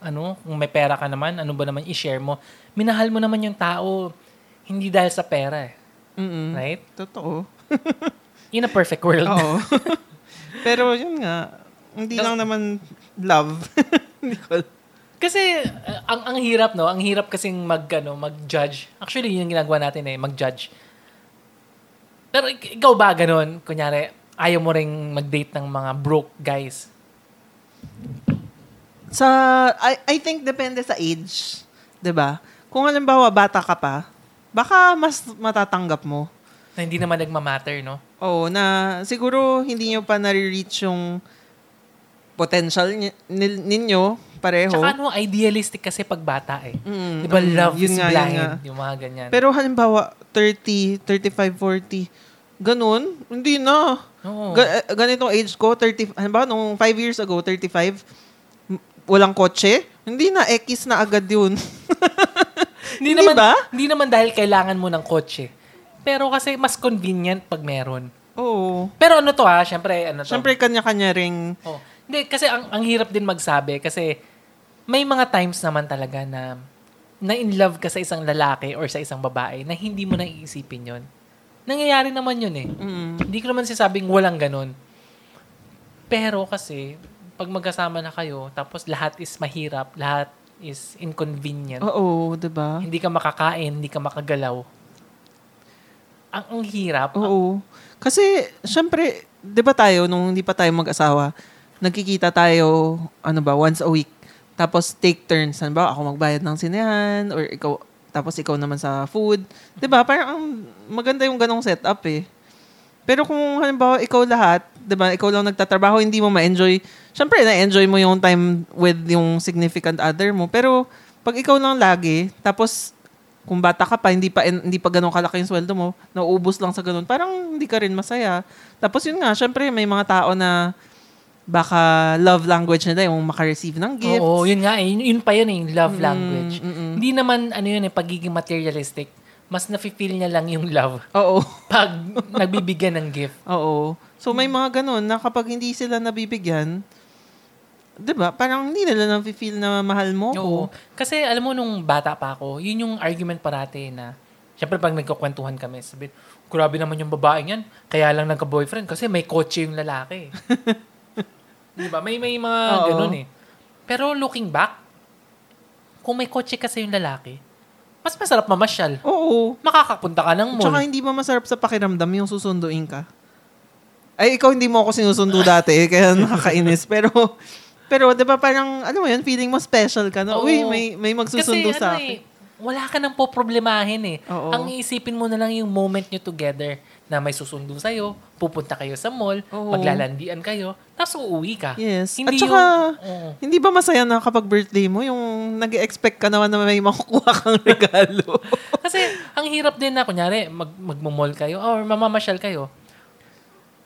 ano, kung may pera ka naman, ano ba naman i-share mo? Minahal mo naman yung tao, hindi dahil sa pera eh. Mm-mm. Right? Totoo. *laughs* In a perfect world. Oo. *laughs* Pero yun nga, hindi lang naman love. *laughs* Hindi ko Kasi uh, ang ang hirap no, ang hirap kasing mag ano, mag-judge. Actually, yun yung ginagawa natin eh, mag-judge. Pero ik- ikaw ba ganun? Kunyari, ayaw mo ring mag-date ng mga broke guys. Sa, I, I think depende sa age. 'di ba Kung halimbawa bata ka pa, baka mas matatanggap mo. Na hindi naman nagmamatter, no? Oo, na siguro hindi nyo pa nare-reach yung potential nil- ninyo pareho. Tsaka ano, idealistic kasi pag bata eh. Mm, Di ba, mm, love yun is nga, blind. nga. Yung mga ganyan. Pero halimbawa, 30, 35, 40, ganun, hindi na. Oo. Ga- eh, ganitong age ko, 30, halimbawa, nung 5 years ago, 35, m- walang kotse, hindi na, X na agad yun. *laughs* hindi, hindi naman, ba? Hindi naman dahil kailangan mo ng kotse. Pero kasi mas convenient pag meron. Oo. Pero ano to ha, syempre, ano to? Siyempre, kanya-kanya ring, Oh. Hindi, kasi ang, ang hirap din magsabi kasi may mga times naman talaga na na in love ka sa isang lalaki or sa isang babae na hindi mo nang iisipin yun. Nangyayari naman yun eh. mm, Hindi ko naman sasabing walang ganun. Pero kasi, pag magkasama na kayo, tapos lahat is mahirap, lahat is inconvenient, oo, 'di ba hindi ka makakain, hindi ka makagalaw. Ang, ang hirap. Oo. Kasi, syempre, di ba tayo, nung hindi pa tayo mag-asawa, nagkikita tayo, ano ba, once a week. Tapos, take turns. Ano ba, ako magbayad ng sinehan, or ikaw, tapos ikaw naman sa food. Ba? Parang ang maganda yung ganong setup eh. Pero kung halimbawa ikaw lahat, 'di ba, ikaw lang nagtatrabaho, hindi mo ma-enjoy. Syempre na-enjoy mo yung time with yung significant other mo. Pero pag ikaw lang lagi, tapos kung bata ka pa, hindi pa hindi pa ganun kalaki yung sweldo mo, nauubos lang sa ganun, parang hindi ka rin masaya. Tapos yun nga, syempre may mga tao na baka love language nila yung maka-receive ng gifts. Oo, yun nga. eh. Yun, yun pa yun eh, yung love Mm, language. mm-mm. Hindi naman, ano yun eh, pagiging materialistic. Mas nafe-feel niya lang yung love *laughs* Oo. *laughs* pag nagbibigyan ng gift. Oo. So may mga ganun na kapag hindi sila nabibigyan, 'di ba? Parang hindi nila na feel na mahal mo ko. Oo. Kasi alam mo, nung bata pa ako, yun yung argument parati na, syempre pag nagkukwentuhan kami, sabi, grabe naman yung babaeng yan, kaya lang nagka-boyfriend kasi may kotse yung lalaki. *laughs* Di ba? May, may mga Oo. ganun eh. Pero looking back, kung may kotse kasi yung lalaki, mas masarap mamasyal. Oo. Makakapunta ka ng mall. Tsaka hindi ba masarap sa pakiramdam yung susunduin ka? Ay, ikaw hindi mo ako sinusundo *laughs* dati, eh, kaya nakakainis. Pero, pero 'di ba parang, ano mo yun, feeling mo special ka, no? Oo. Uy, may, may magsusundo Kasi sa ano akin. eh, wala ka nang poproblemahin eh. Oo. Ang iisipin mo na lang yung moment nyo together na may susundo sa'yo, pupunta kayo sa mall, Oo. maglalandian kayo, tapos uuwi ka. Yes. Hindi At saka, yung, oo. hindi ba masaya na kapag birthday mo, yung nag expect ka naman na may makukuha kang *laughs* regalo? Kasi ang hirap din na, kunyari, mag, magmumall kayo or mamamasyal kayo.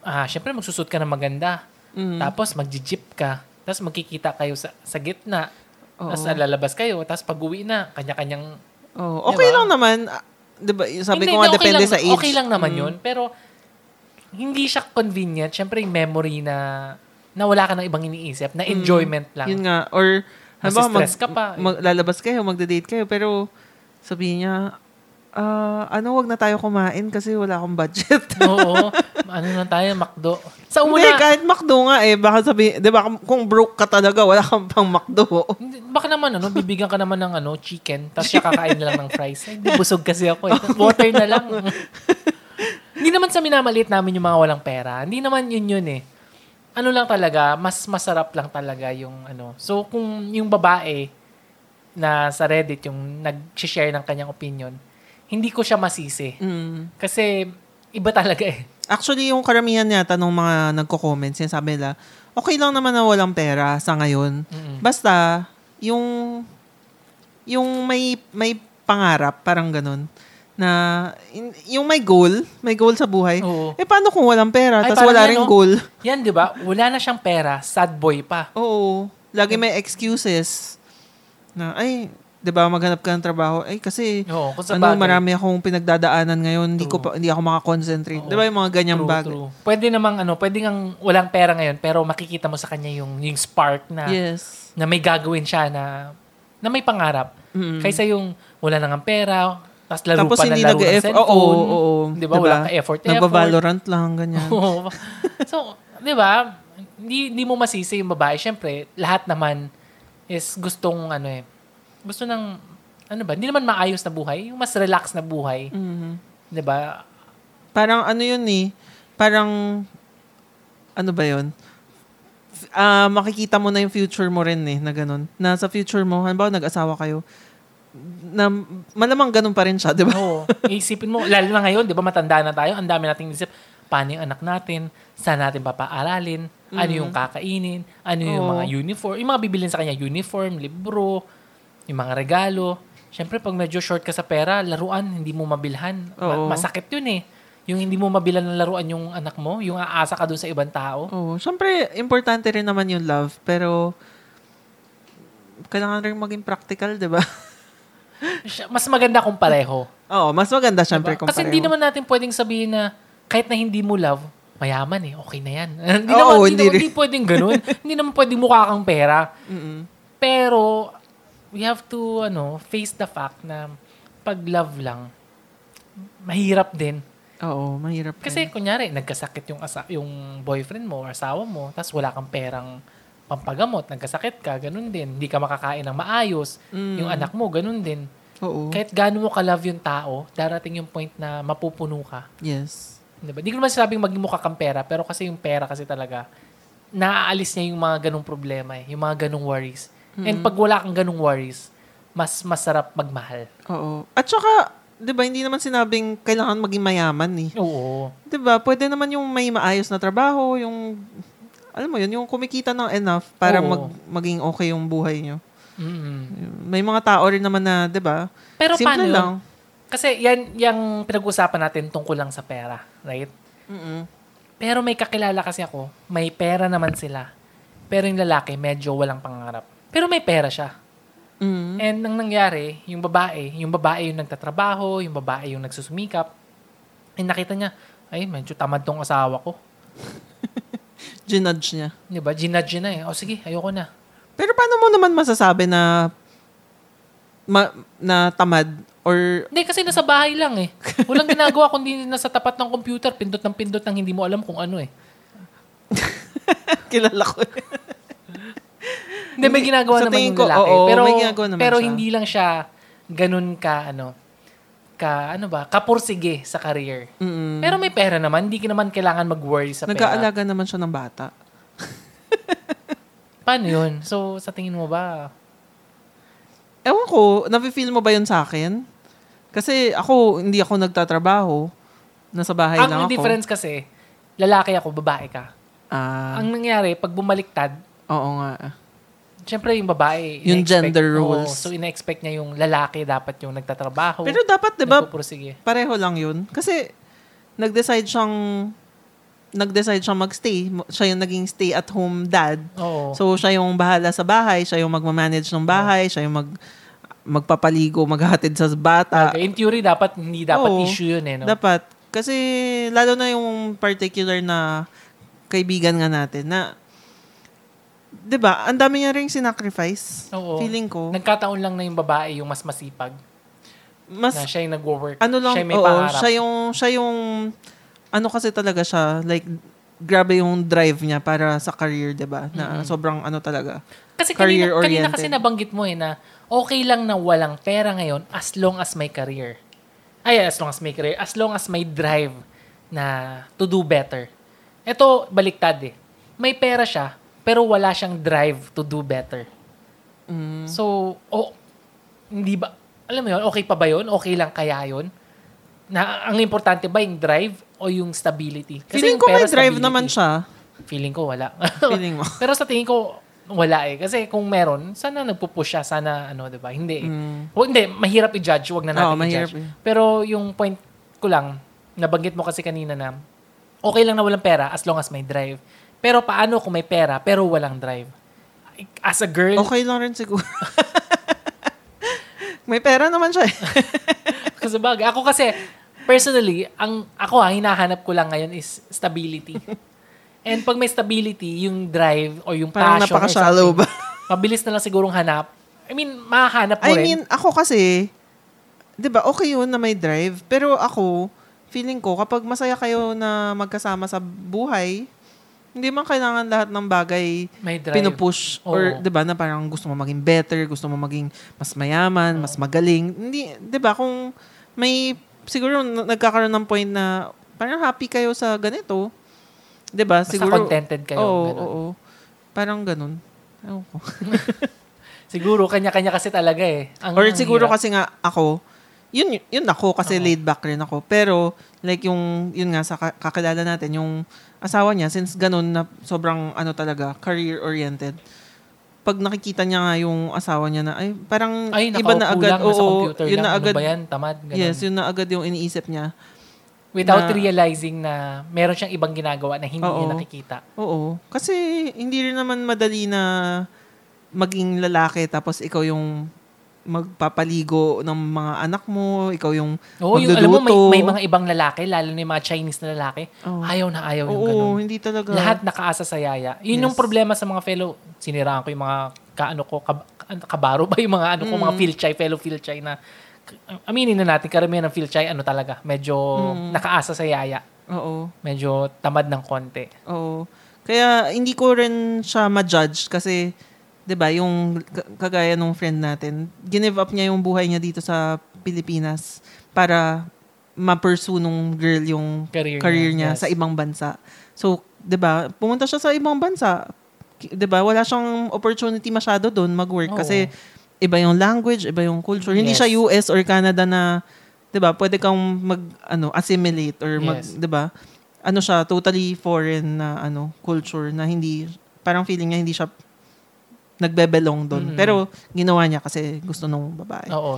Ah, syempre magsusot ka ng maganda. Mm. Tapos magji-jeep ka. Tapos magkikita kayo sa, sa gitna. Oo. Tapos lalabas kayo. Tapos pag uwi na, kanya-kanyang Oh, okay Diba? lang naman. 'Di ba? Sabi Hindi, ko nga okay depende lang, sa age. Okay lang naman Mm. yun. Pero, hindi siya convenient. Siyempre, yung memory na na wala ka ng ibang iniisip, na enjoyment lang. Mm. Yun nga. Or, halimbawa, mag, ka pa. mag- lalabas kayo, magde-date kayo, pero sabihin niya, ah, ano, wag na tayo kumain kasi wala akong budget. Oo. *laughs* ano lang tayo, McDo. Sa Hindi, una, kahit McDo nga eh. Baka sabi, di ba, kung broke ka talaga, wala kang pang McDo. hindi- baka naman, ano, bibigyan ka naman ng ano, chicken, tapos siya kakain na lang ng fries. Hindi, busog kasi ako. Eh. *laughs* Water na lang. hindi naman sa minamaliit namin yung mga walang pera. Hindi naman yun yun eh. Ano lang talaga, mas masarap lang talaga yung ano. So, kung yung babae na sa Reddit, yung nag-share ng kanyang opinion, hindi ko siya masisi. Mm. Kasi, iba talaga eh. Actually, yung karamihan yata ng mga nagko-comment, sinasabi nila, okay lang naman na walang pera sa ngayon. Mm-mm. Basta, yung, yung may, may pangarap, parang ganun, na, yung may goal, may goal sa buhay, Oo. eh paano kung walang pera, tapos wala ring no? goal? Yan, di ba? Wala na siyang pera, sad boy pa. Oo. Lagi may excuses. Na, ay, di ba, maghanap ka ng trabaho. Ay, kasi, Oo, kung sa ano, bagay. marami akong pinagdadaanan ngayon, hindi ko True. pa, hindi ako makakonsentrate. Oo. Di ba yung mga ganyang True, bagay? true. Pwede namang ano, pwede ngang walang pera ngayon pero makikita mo sa kanya yung yung spark na Yes. na may gagawin siya na na may pangarap. Mm. Kaysa yung wala nang pera, tapos laro Tapos pa hindi ng laro ng nag-effort. cellphone. Oo, oo, oo. Di ba? Wala ka effort, effort. Nagva-Valorant lang, ganyan. Oo. *laughs* so, di ba? Hindi, hindi mo masisi yung babae. Siyempre, lahat naman is gustong ano eh. Gusto ng, ano ba? Hindi naman maayos na buhay. Yung mas relax na buhay. Mhm. Di ba? Parang ano yun eh. Parang, ano ba yun? Ah, makikita mo na yung future mo rin eh, na ganun. Na sa future mo, halimbawa nag-asawa kayo, na malamang ganun pa rin siya, di ba? Oo. Isipin mo, lalo na ngayon, di ba matanda na tayo, ang dami nating isip, paano yung anak natin, saan natin papaaralin, ano yung kakainin, ano yung Oo. mga uniform, yung mga bibilin sa kanya, uniform, libro, yung mga regalo. Siyempre, pag medyo short ka sa pera, laruan, hindi mo mabilhan. Ma- Oo. masakit yun eh. Yung hindi mo mabilan ng laruan yung anak mo, yung aasa ka dun sa ibang tao. Oo. Siyempre, importante rin naman yung love, pero kailangan rin maging practical, di ba? *laughs* Mas maganda kung pareho. Oo, mas maganda syempre Diba? kung Kasi pareho. hindi naman natin pwedeng sabihin na kahit na hindi mo love, mayaman eh, okay na yan. *laughs* hindi Oo, naman, hindi, hindi naman, hindi pwedeng ganun. *laughs* hindi naman pwedeng mukha kang pera. Mm-mm. Pero, we have to, ano, face the fact na pag love lang, mahirap din. Oo, mahirap. Kasi, rin. kunyari, nagkasakit yung, asa, yung boyfriend mo or asawa mo, tapos wala kang perang pampagamot, nagkasakit ka, ganun din. Hindi ka makakain ng maayos. Mm. Yung anak mo, ganun din. Oo. Kahit gaano mo ka-love yung tao, darating yung point na mapupuno ka. yes. Diba? Di ko naman sinabing maging mukha kang pera, pero kasi yung pera kasi talaga, naaalis niya yung mga ganong problema eh, yung mga ganong worries. And pag wala kang ganong worries, mas masarap magmahal. Oo. At saka, 'di ba, hindi naman sinabing kailangan maging mayaman eh. Oo. 'Di ba? Pwede naman yung may maayos na trabaho, yung alam mo yun, yung kumikita ng enough para Oo. mag, maging okay yung buhay nyo. Mm-mm. May mga tao rin naman na, 'di ba? Pero Simple paano yun? lang. Kasi yan, yung pinag-usapan natin tungkol lang sa pera, right? Mm-mm. Pero may kakilala kasi ako, may pera naman sila. Pero yung lalaki, medyo walang pangarap. Pero may pera siya. Mm. And ang nangyari, yung babae, yung babae yung nagtatrabaho, yung babae yung nagsusumikap. And nakita niya, ay, medyo tamad tong asawa ko. *laughs* Ginudge niya. Di ba? Ginudge na eh. O sige, ayoko na. Pero paano mo naman masasabi na ma, na tamad or Hindi, kasi nasa bahay lang eh. Walang ginagawa kundi nasa tapat ng computer, pindot ng pindot ng hindi mo alam kung ano eh. *laughs* kilala ko? Hindi, may ginagawa naman yung ko, lalaki. oo, pero, may ginagawa naman pero siya. hindi lang siya ganun ka, ano, ka, ano ba, kapursige sa career. Mm. Pero may pera naman, hindi ka naman kailangan mag-worry sa pera. Nag-aalaga naman siya ng bata. *laughs* Paano yun? So, sa tingin mo ba? Ewan ko, nafe-feel mo ba yun sa akin? Kasi ako, hindi ako nagtatrabaho. Nasa bahay lang Ang ako. difference kasi, lalaki ako, babae ka. Ah, Ang nangyari, pag bumaliktad, oo nga. Syempre yung babae, Yung gender oo, roles. so, ina-expect niya yung lalaki dapat yung nagtatrabaho. Pero dapat, di ba, pareho lang yun. Kasi, nag-decide siyang, nag-decide siyang magstay. Siya yung naging stay-at-home dad. Oo. So, siya yung bahala sa bahay, siya yung magmamanage ng bahay, siya yung mag, magpapaligo, maghatid sa bata. Okay, in theory, dapat hindi dapat Oo. issue yun eh. No? Dapat. Kasi, lalo na yung particular na kaibigan nga natin na, di ba, ang dami niya rin sinacrifice. Oo. Feeling ko. Nagkataon lang na yung babae yung mas masipag. Mas, na siya yung nag-work. ano lang, siya yung may oo, siya yung, siya yung, ano kasi talaga siya, like, grabe yung drive niya para sa career, di ba? Na sobrang ano talaga. Kasi kanina, kanina career-oriented. kasi nabanggit mo eh na okay lang na walang pera ngayon as long as may career. Ay, as long as may career. As long as may drive na to do better. Ito, baliktad eh. May pera siya, pero wala siyang drive to do better. Mm. So, oh, hindi ba, alam mo yun, okay pa ba yun? Okay lang kaya yun? Na, ang importante ba yung drive o yung stability? Feeling yung ko may drive stability. naman siya. Feeling ko wala. *laughs* Feeling mo. Pero sa tingin ko, wala eh. Kasi kung meron, sana nagpupush siya, sana ano, 'di ba? Hindi. eh. Mm. O, hindi, mahirap i-judge, wag na natin mahirap i-judge. eh. Pero yung point ko lang, nabanggit mo kasi kanina na okay lang na walang pera as long as may drive. Pero paano kung may pera pero walang drive? As a girl, Okay lang rin siguro. may pera naman siya eh. *laughs* kasi bagay. Ako kasi, personally, ang ako ha, hinahanap ko lang ngayon is stability. And pag may stability, yung drive o yung Parang passion or napaka-shallow ba? mabilis na lang sigurong hanap. I mean, mahanap mo I rin. mean, ako kasi, di ba, okay yun na may drive. Pero ako, feeling ko, kapag masaya kayo na magkasama sa buhay, hindi man kailangan lahat ng bagay may drive. pinupush or Oo. 'di ba na parang gusto mo maging better, gusto mo maging mas mayaman, mas magaling. Hindi 'di ba kung may siguro n- nagkakaroon ng point na parang happy kayo sa ganito. 'Di ba? Basta Siguro contented kayo. Oo, ganun. oo. Parang ganun. Ewan ko. *laughs* Siguro, kanya-kanya kasi talaga eh. Ang, Or ang siguro hirap. kasi nga ako, yun yun ako kasi Oo. laid back rin ako. Pero like yung yun nga sa ka- kakilala natin yung asawa niya since ganun na sobrang ano talaga career oriented. Pag nakikita niya nga yung asawa niya na ay parang Ay, iba na agad lang, oo, computer yun lang. na Ano agad ba yan? Tamad? Ganun. Yes, yun na agad yung iniisip niya. Without na- realizing na meron siyang ibang ginagawa na hindi Oo. niya nakikita. Oo. Kasi hindi rin naman madali na maging lalaki tapos ikaw yung magpapaligo ng mga anak mo, ikaw yung Oo, yung alam mo, may, may mga ibang lalaki, lalo na yung mga Chinese na lalaki, Oo. ayaw na ayaw yung Oo, ganun. hindi talaga. Lahat nakaasa sa yaya. Yun yung Yes. problema sa mga fellow, siniraan ko yung mga kaano ko, kab, kabaro ba yung mga ano ko, Mm. mga Philchay, fellow Philchay na, aminin na natin, karamihan ng Philchay, ano talaga, medyo Mm. nakaasa sa yaya. Oo. Medyo tamad ng konti. Oo. Kaya hindi ko rin siya ma-judge kasi 'di ba, yung kagaya nung friend natin, give up niya yung buhay niya dito sa Pilipinas para ma-pursue nung girl yung Career, career niya yes. sa ibang bansa. So, 'di ba, pumunta siya sa ibang bansa. 'Di ba? Wala siyang opportunity masyado doon mag-work Oo. kasi iba yung language, iba yung culture. Hindi Yes. siya US or Canada na 'di ba? Pwede kang mag ano, assimilate or mag, Yes. 'di ba? Ano siya, totally foreign na ano, culture na hindi parang feeling niya hindi siya nagbebelong doon. Mm. Pero ginawa niya kasi gusto nung babae. Oo,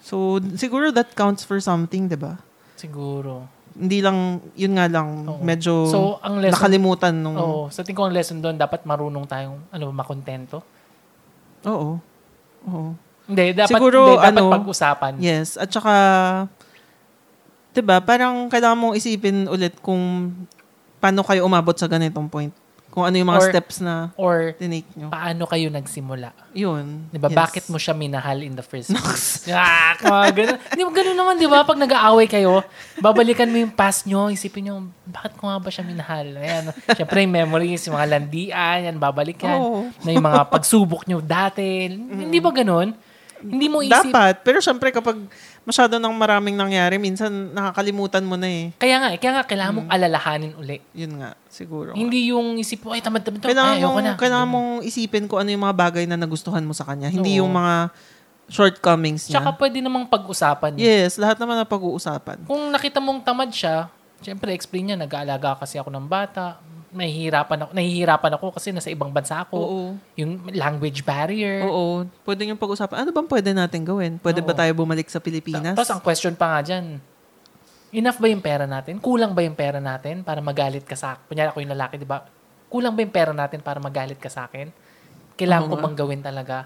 So siguro that counts for something, 'di ba? siguro. Hindi lang yun nga lang Oo. medyo So, ang lesson, nakalimutan nung Oo, sa tingin ko ang lesson doon, dapat marunong tayong ano, makontento. Oo. Oo. Hindi, dapat, Siguro, hindi, dapat ano, pag-usapan. Yes, at saka 'di ba, parang kailangan mong isipin ulit kung paano kayo umabot sa ganitong point. Kung ano yung mga Or- steps na Or, tinake nyo. paano kayo nagsimula? Yun. Di ba? Yes. Bakit mo siya minahal in the first place? ah, mga ganun. Di ba ganun naman, di ba? Pag nag-aaway kayo, babalikan mo yung past nyo, isipin nyo, bakit ko nga ba siya minahal? Ayan. Siyempre, yung memories, yung mga landian, yan, babalikan. Oo. Na yung mga pagsubok nyo dati. Hindi ba ganun? Hindi mo isip. Dapat. Pero syempre kapag masyado nang maraming nangyari, minsan nakakalimutan mo na eh. Kaya nga, eh, kaya nga, kailangan mong alalahanin uli. Yun nga, siguro. Hindi yung isip mo, ay, tamad-tamad to. kailangan Ay, ayoko mong, na. kailangan mong isipin kung ano yung mga bagay na nagustuhan mo sa kanya. Hindi Oo. yung mga shortcomings niya. Tsaka pwede namang pag-usapan. yun. yes, lahat naman na pag-uusapan. Kung nakita mong tamad siya, syempre explain niya, nag-aalaga kasi ako ng bata. Nahihirapan ako, nahihirapan ako kasi nasa ibang bansa ako. Oo. Yung language barrier. Oo. Pwede yung pag-usapan. Ano bang pwede natin gawin? Pwede ba Oo. tayo bumalik sa Pilipinas? Tapos ang question pa nga dyan, enough ba yung pera natin? Kulang ba yung pera natin para magalit ka sa akin? Kunyari ako yung lalaki, di ba? Kulang ba yung pera natin para magalit ka sa akin? Kailangan Oo ko nga. bang gawin talaga?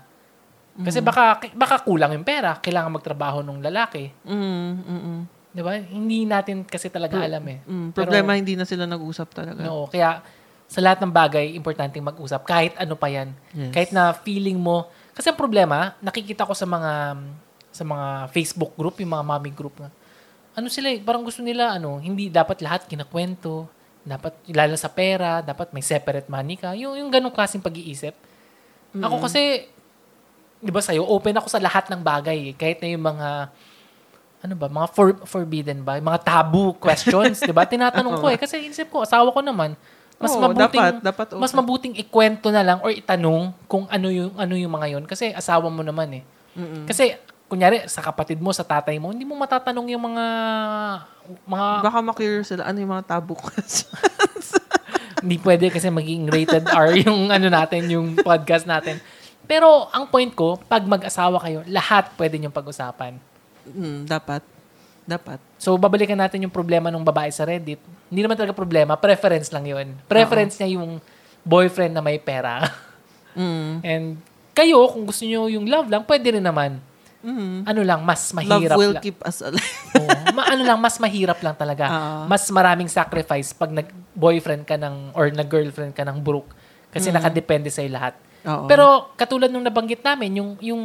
Kasi baka baka kulang yung pera, kailangan magtrabaho ng lalaki. Mm, mm, mm. 'Di ba? Hindi natin kasi talaga alam eh. Mm, Pero- problema, hindi na sila nag-usap talaga. No, kaya sa lahat ng bagay, importanteng mag-usap. Kahit ano pa yan. Yes. Kahit na feeling mo. Kasi ang problema, nakikita ko sa mga sa mga Facebook group, yung mga mommy group na, ano sila eh, parang gusto nila, ano, hindi dapat lahat kinakwento. Dapat, lalo sa pera, dapat may separate money ka. Yung, yung ganong klaseng pag-iisip. Ako kasi, di ba sa'yo, open ako sa lahat ng bagay. eh. Kahit na yung mga, ano ba, mga for, forbidden ba? Mga taboo questions, di ba? *laughs* Tinatanong ko eh. Kasi inisip ko, asawa ko naman, mas Oo, mabuting, dapat, dapat mas open. mabuting ikwento na lang or itanong kung ano yung, ano yung mga yon Kasi asawa mo naman eh. Mm-mm. Kasi, kunyari, sa kapatid mo, sa tatay mo, hindi mo matatanong yung mga, mga, Baka makurious sila. Ano yung mga taboo questions? *laughs* hindi pwede kasi maging rated R yung ano natin, yung podcast natin. Pero, ang point ko, pag mag-asawa kayo, lahat pwede niyong pag-usapan. Mm, dapat. Dapat. So, babalikan natin yung problema ng babae sa Reddit. Hindi naman talaga problema, preference lang yun. Preference niya yung boyfriend na may pera. *laughs* Mm. And kayo, kung gusto niyo yung love lang, pwede rin naman. Mm. Ano lang, mas Love mahirap will lang. keep us alive. *laughs* Oo. Ma- ano lang, mas mahirap lang talaga. Ah. mas maraming sacrifice pag nag-boyfriend ka ng, or nag-girlfriend ka ng broke. Kasi nakadepende sa'yo lahat. Oo. Pero katulad nung nabanggit namin, yung, yung,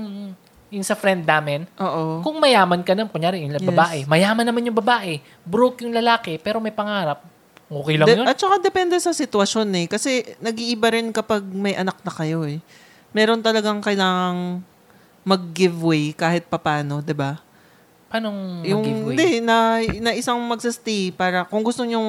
yung sa friend namin, Oo. kung mayaman ka naman, kunyari yung Yes. babae, mayaman naman yung babae, broke yung lalaki, pero may pangarap, okay lang De- yun. At saka depende sa sitwasyon eh. Kasi nag-iiba rin kapag may anak na kayo eh. Meron talagang kailangang mag-give way kahit papano, 'di ba? Anong Yung mag-giveaway? hindi na na isang magsastay para kung gusto niyo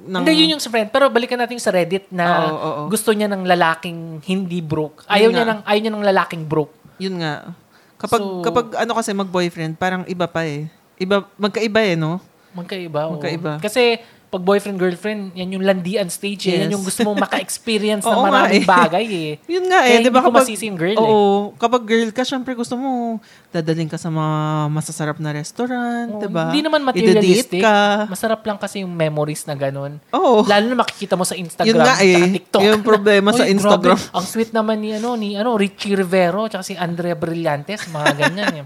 ng Hindi, yun yung sa friend. Pero balikan natin sa Reddit na Oo, oo, oo. gusto niya ng lalaking hindi broke. Ayaw Yun niya nga. ng ayaw niya ng lalaking broke. yun nga. Kapag So- kapag ano kasi mag-boyfriend, parang iba pa eh. Iba magkaiba eh, no? Magkaiba. oo. Magkaiba. Kasi pag boyfriend, girlfriend, yan yung landian stage. Eh. Yan Yes. yung gusto mong maka-experience *laughs* ng maraming eh. bagay eh. *laughs* Yun nga eh, 'di ba kapag masisi yung girl eh. Oo, kapag girl ka, syempre gusto mo dadaling ka sa mga masasarap na restaurant, Oo, 'di ba? Hindi naman materialistic. ka. Masarap lang kasi yung memories na ganun. Oo. Lalo na makikita mo sa Instagram Yun nga eh. TikTok. Yung problema *laughs* sa Uy, Instagram. grabe, ang sweet naman ni ano ni ano Richie Rivero tsaka si Andrea Brillantes, mga ganyan. eh.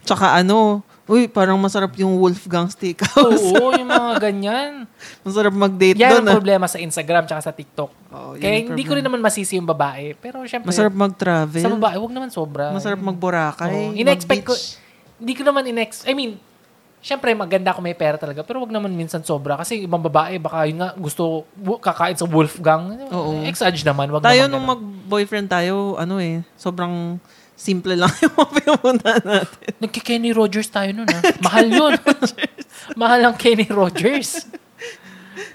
Tsaka ano, uy, parang masarap yung Wolfgang Steakhouse. Oo, *laughs* yung mga ganyan. masarap mag-date Yan doon. ang ah. problema sa Instagram tsaka sa TikTok. Oo, Kaya hindi ko rin naman masisi yung babae. Pero syempre, Masarap mag-travel. sa babae, wag naman sobra. Masarap mag-Boracay. Oo, ina-expect ko, hindi ko naman in-ex, I mean, syempre maganda kung may pera talaga, pero wag naman minsan sobra. Kasi ibang babae, baka yun nga, gusto kakain sa Wolfgang. Oo. Exage naman, wag Tayo naman nung mag-boyfriend tayo, ano eh, sobrang simple lang *laughs* yung mga pinupuntahan natin. Nagki-Kenny Rogers tayo nun, ha? Mahal yun. *laughs* Mahal ang Kenny Rogers.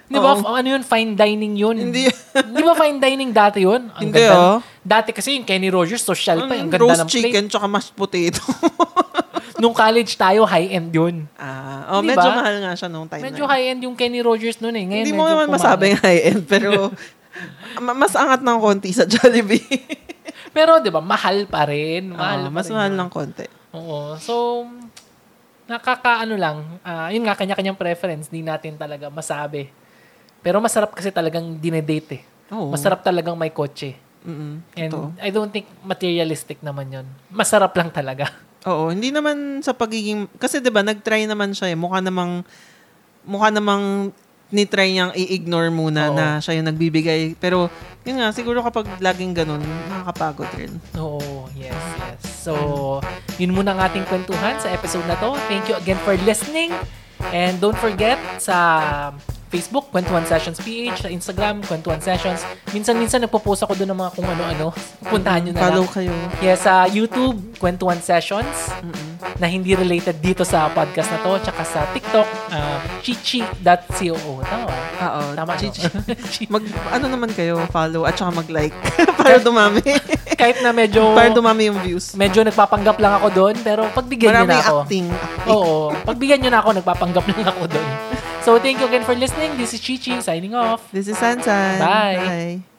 Di ba? Oo. Ano yun? Fine dining yun. Hindi. Di ba fine dining dati yun? Ang Hindi, ganda. oh. Dati kasi yung Kenny Rogers, social pa. Ang Ang ganda roast ng plate. chicken tsaka mashed potato. *laughs* Nung college tayo, high-end yun. Ah, oh, Di medyo mahal nga siya nung time Medyo high-end yung Kenny Rogers noon eh. Ngayon Hindi mo naman pumangit. masabing high-end, pero ma- mas angat ng konti sa Jollibee. Pero 'di ba, mahal pa rin. Mahal Oo, pa mas rin mahal yun. ng konti. Oo. So nakakaano lang, ah, yun nga kanya-kanyang preference, di natin talaga masabi. Pero masarap kasi talagang dinedate eh. Oo. Masarap talagang may kotse. Mm-mm, And totoo. I don't think materialistic naman yun. Masarap lang talaga. *laughs* Oo, hindi naman sa pagiging... Kasi 'di ba nag-try naman siya eh. Mukha namang... Mukha namang ni-try niyang i-ignore muna Oo. na siya yung nagbibigay. Pero, yun nga, siguro kapag laging ganun, nakakapagod rin. Oo, yes, yes. So, yun muna ang ating kwentuhan sa episode na to. Thank you again for listening. And don't forget sa Facebook, Kwentuhan Sessions PH, sa Instagram, Kwentuhan Sessions. Minsan-minsan nagpo-post ako doon ng mga kung ano-ano. *laughs* Puntahan nyo na Follow lang. kayo. Yes, sa YouTube, Kwentuhan Sessions na hindi related dito sa podcast na to. Tsaka sa TikTok, uh, chichi.co. Tama ba? Oo. Tama? *laughs* Chichi. Mag, ano naman kayo, follow at saka mag-like *laughs* para dumami. Kahit na medyo para dumami yung views. medyo nagpapanggap lang ako doon, pero pagbigyan nyo Maraming na ako. acting. acting. Oo. Pagbigyan nyo na ako, nagpapanggap lang ako doon. So, thank you again for listening. This is Chichi signing off. This is Sansan. Bye. Bye.